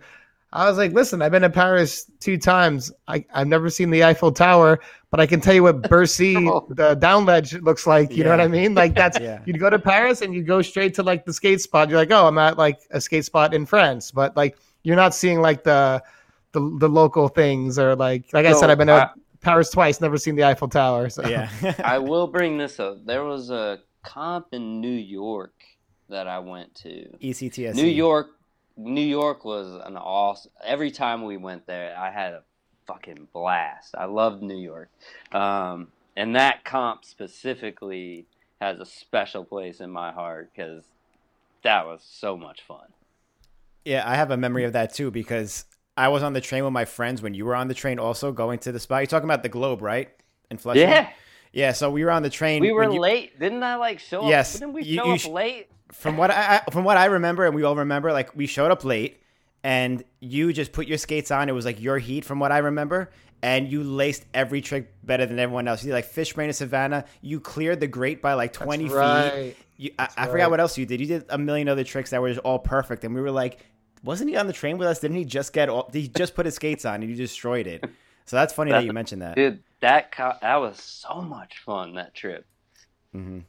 I was like, "Listen, I've been to Paris two times. I, I've never seen the Eiffel Tower, but I can tell you what Bercy, Oh. the down ledge, looks like. You know what I mean? Like that's Yeah. you'd go to Paris and you go straight to like the skate spot. You're like, oh, I'm at like a skate spot in France, but like you're not seeing like the the, the local things or like like I said, I've been to I- Paris twice, never seen the Eiffel Tower. So yeah. I will bring this up. There was a comp in New York that I went to. ECTS. New York, New York was an awesome. Every time we went there, I had a fucking blast. I loved New York, um, and that comp specifically has a special place in my heart because that was so much fun. Yeah, I have a memory of that too because I was on the train with my friends when you were on the train also going to the spot. You're talking about the Globe, right? In Flushing? Yeah, Yeah, so we were on the train. we were you- late, didn't I? Like show up? Yes, didn't we you- show you up late? From what I I- from what I remember and we all remember, like we showed up late and you just put your skates on. It was like your heat from what I remember. And you laced every trick better than everyone else. You did like fish brain to Savannah. You cleared the grate by like 20 feet. right. You, I, I right. forgot what else you did. You did a million other tricks that were just all perfect, and we were like, "Wasn't he on the train with us? Didn't he just get? All, he just put his skates on and you destroyed it." So that's funny that you mentioned that. Dude, that co- that was so much fun. That trip. hmm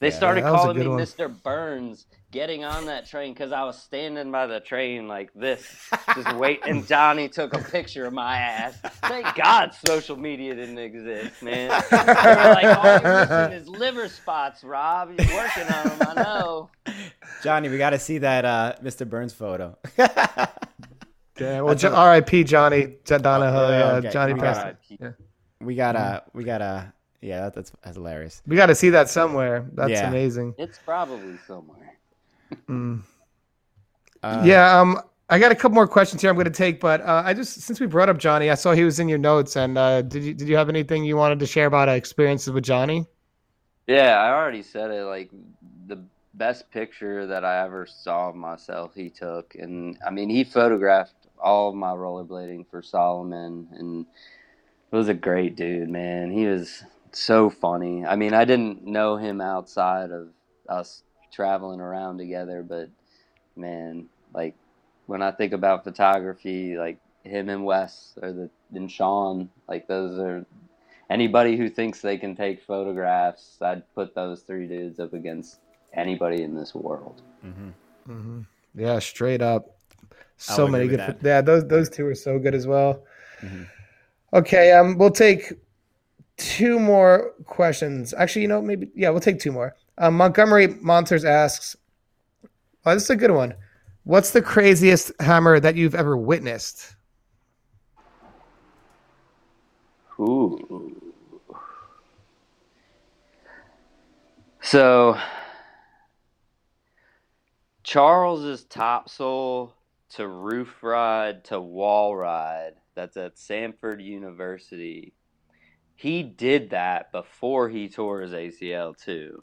They Yeah, started that was a calling me one. Mr. Burns getting on that train because I was standing by the train like this, just wait. And Johnny took a picture of my ass. Thank God social media didn't exist, man. They were like, all you're missing is liver spots, Rob. You're working on them, I know. Johnny, we got to see that uh, Mr. Burns photo. Yeah, well, jo- R.I.P. Johnny John Donahoe. Oh, yeah, okay. Johnny We passed. got Yeah. we gotta, we gotta, yeah, that, that's, that's hilarious. We got to see that somewhere. That's Yeah. amazing. It's probably somewhere. Mm. Uh, yeah, um, I got a couple more questions here. I'm going to take, but uh, I just since we brought up Johnny, I saw he was in your notes, and uh, did you did you have anything you wanted to share about uh, experiences with Johnny? Yeah, I already said it. Like the best picture that I ever saw of myself, he took, and I mean, he photographed all of my rollerblading for Salomon, and it was a great dude, man. He was so funny. I mean, I didn't know him outside of us traveling around together, but man, like when I think about photography, like him and Wes or the and Sean, like those are anybody who thinks they can take photographs. I'd put those three dudes up against anybody in this world. mhm. Mm-hmm. Yeah, straight up. So many good. that. Yeah, those those two are so good as well. Mhm. Okay, um, we'll take two more questions. Actually, you know, maybe yeah, we'll take two more. Um, Montgomery Monsters asks, "Oh, this is a good one. What's the craziest hammer that you've ever witnessed?" Ooh. So Charles's topsoul to roof ride to wall ride. That's at Samford University. He did that before he tore his ACL too.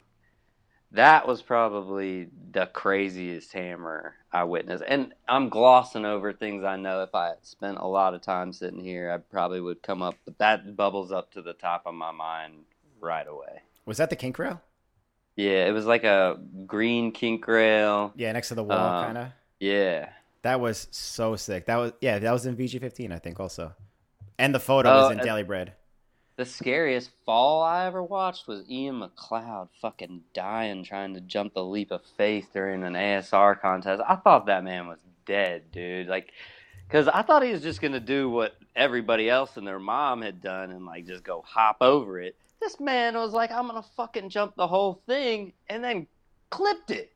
That was probably the craziest hammer I witnessed. And I'm glossing over things I know. If I spent a lot of time sitting here, I probably would come up, but that bubbles up to the top of my mind right away. Was that the kink rail? Yeah, it was like a green kink rail. Yeah, next to the wall, Um, kind of. Yeah. That was so sick. That was yeah, that was in VG15, I think, also. And the photo Oh, was in Daily Bread. The scariest fall I ever watched was Ian McLeod fucking dying trying to jump the leap of faith during an ASR contest. I thought that man was dead, dude. Like, because I thought he was just gonna do what everybody else and their mom had done and like just go hop over it. This man was like, I'm gonna fucking jump the whole thing and then clipped it.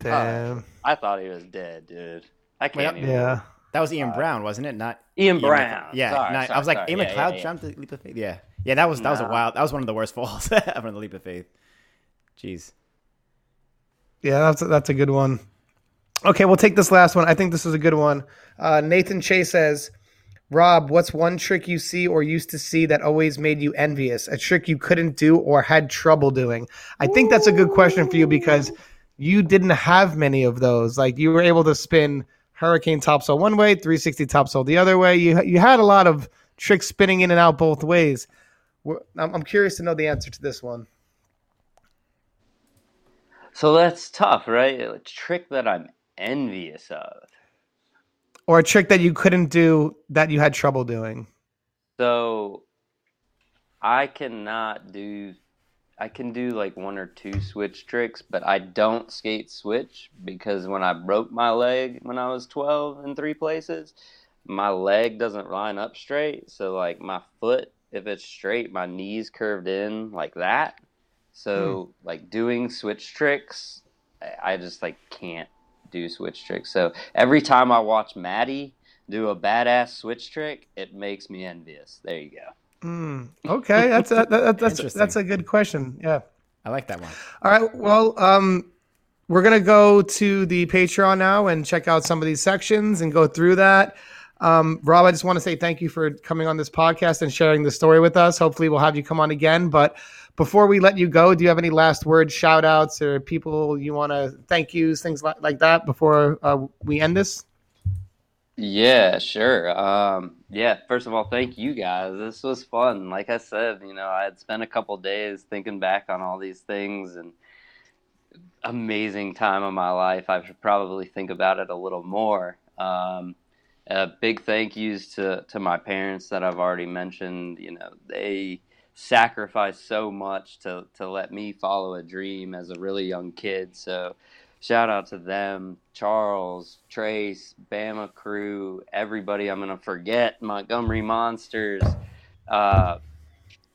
Damn. I thought he was dead, dude. I can't Wait, even. Yeah. That was Ian Uh, Brown, wasn't it? Not Ian Ian Brown. Mc- Yeah, Sorry, no, sorry, I was like, sorry. Ian Yeah, McLeod yeah, yeah. jumped the leap of faith. Yeah, yeah, that was that was a wild. That was one of the worst falls from the leap of faith. Jeez. Yeah, that's a, that's a good one. Okay, we'll take this last one. I think this is a good one. Uh, Nathan Chase says, Rob, what's one trick you see or used to see that always made you envious? A trick you couldn't do or had trouble doing? I think that's a good question for you because you didn't have many of those. Like you were able to spin hurricane topsoul one way, 360 topsoul the other way. You you had a lot of tricks spinning in and out both ways. I'm, I'm curious to know the answer to this one. So that's tough, right? A trick that I'm envious of. Or a trick that you couldn't do that you had trouble doing. So I cannot do I can do like one or two switch tricks, but I don't skate switch because when I broke my leg when I was 12 in three places, my leg doesn't line up straight. So like my foot, if it's straight, my knees curved in like that. So hmm. like doing switch tricks, I- I just like can't do switch tricks. So every time I watch Maddie do a badass switch trick, it makes me envious. There you go. Mm, okay, that's a, that, that's that's a good question. Yeah. I like that one. All right. Well, um, we're gonna go to the Patreon now and check out some of these sections and go through that. Um, Rob, I just want to say thank you for coming on this podcast and sharing the story with us. Hopefully, we'll have you come on again. But before we let you go, do you have any last words, shout outs, or people you want to thank yous, things like, like that before uh, we end this? Yeah, sure. Um, yeah, first of all, thank you guys. This was fun. Like I said, you know, I had spent a couple days thinking back on all these things and amazing time of my life. I should probably think about it a little more. Um, uh, big thank yous to, to my parents that I've already mentioned. You know, they sacrificed so much to, to let me follow a dream as a really young kid. So, shout out to them charles trace bama crew everybody. I'm gonna forget montgomery monsters. Uh,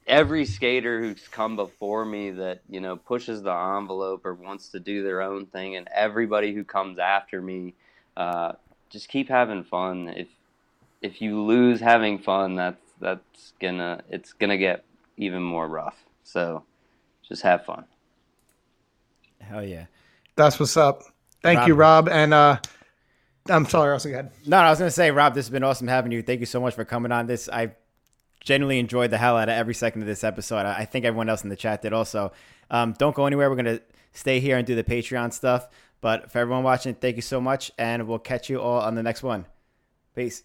every skater who's come before me that you know pushes the envelope or wants to do their own thing and everybody who comes after me uh, just keep having fun. If if you lose having fun that's that's gonna it's gonna get even more rough. So just have fun. Hell yeah. That's what's up. Thank Rob. you, Rob. And uh, I'm sorry, Russell. Go ahead. No, I was gonna say, Rob, this has been awesome having you. Thank you so much for coming on this. I genuinely enjoyed the hell out of every second of this episode. I think everyone else in the chat did also. Um, don't go anywhere. We're gonna stay here and do the Patreon stuff. But for everyone watching, thank you so much, and we'll catch you all on the next one. Peace.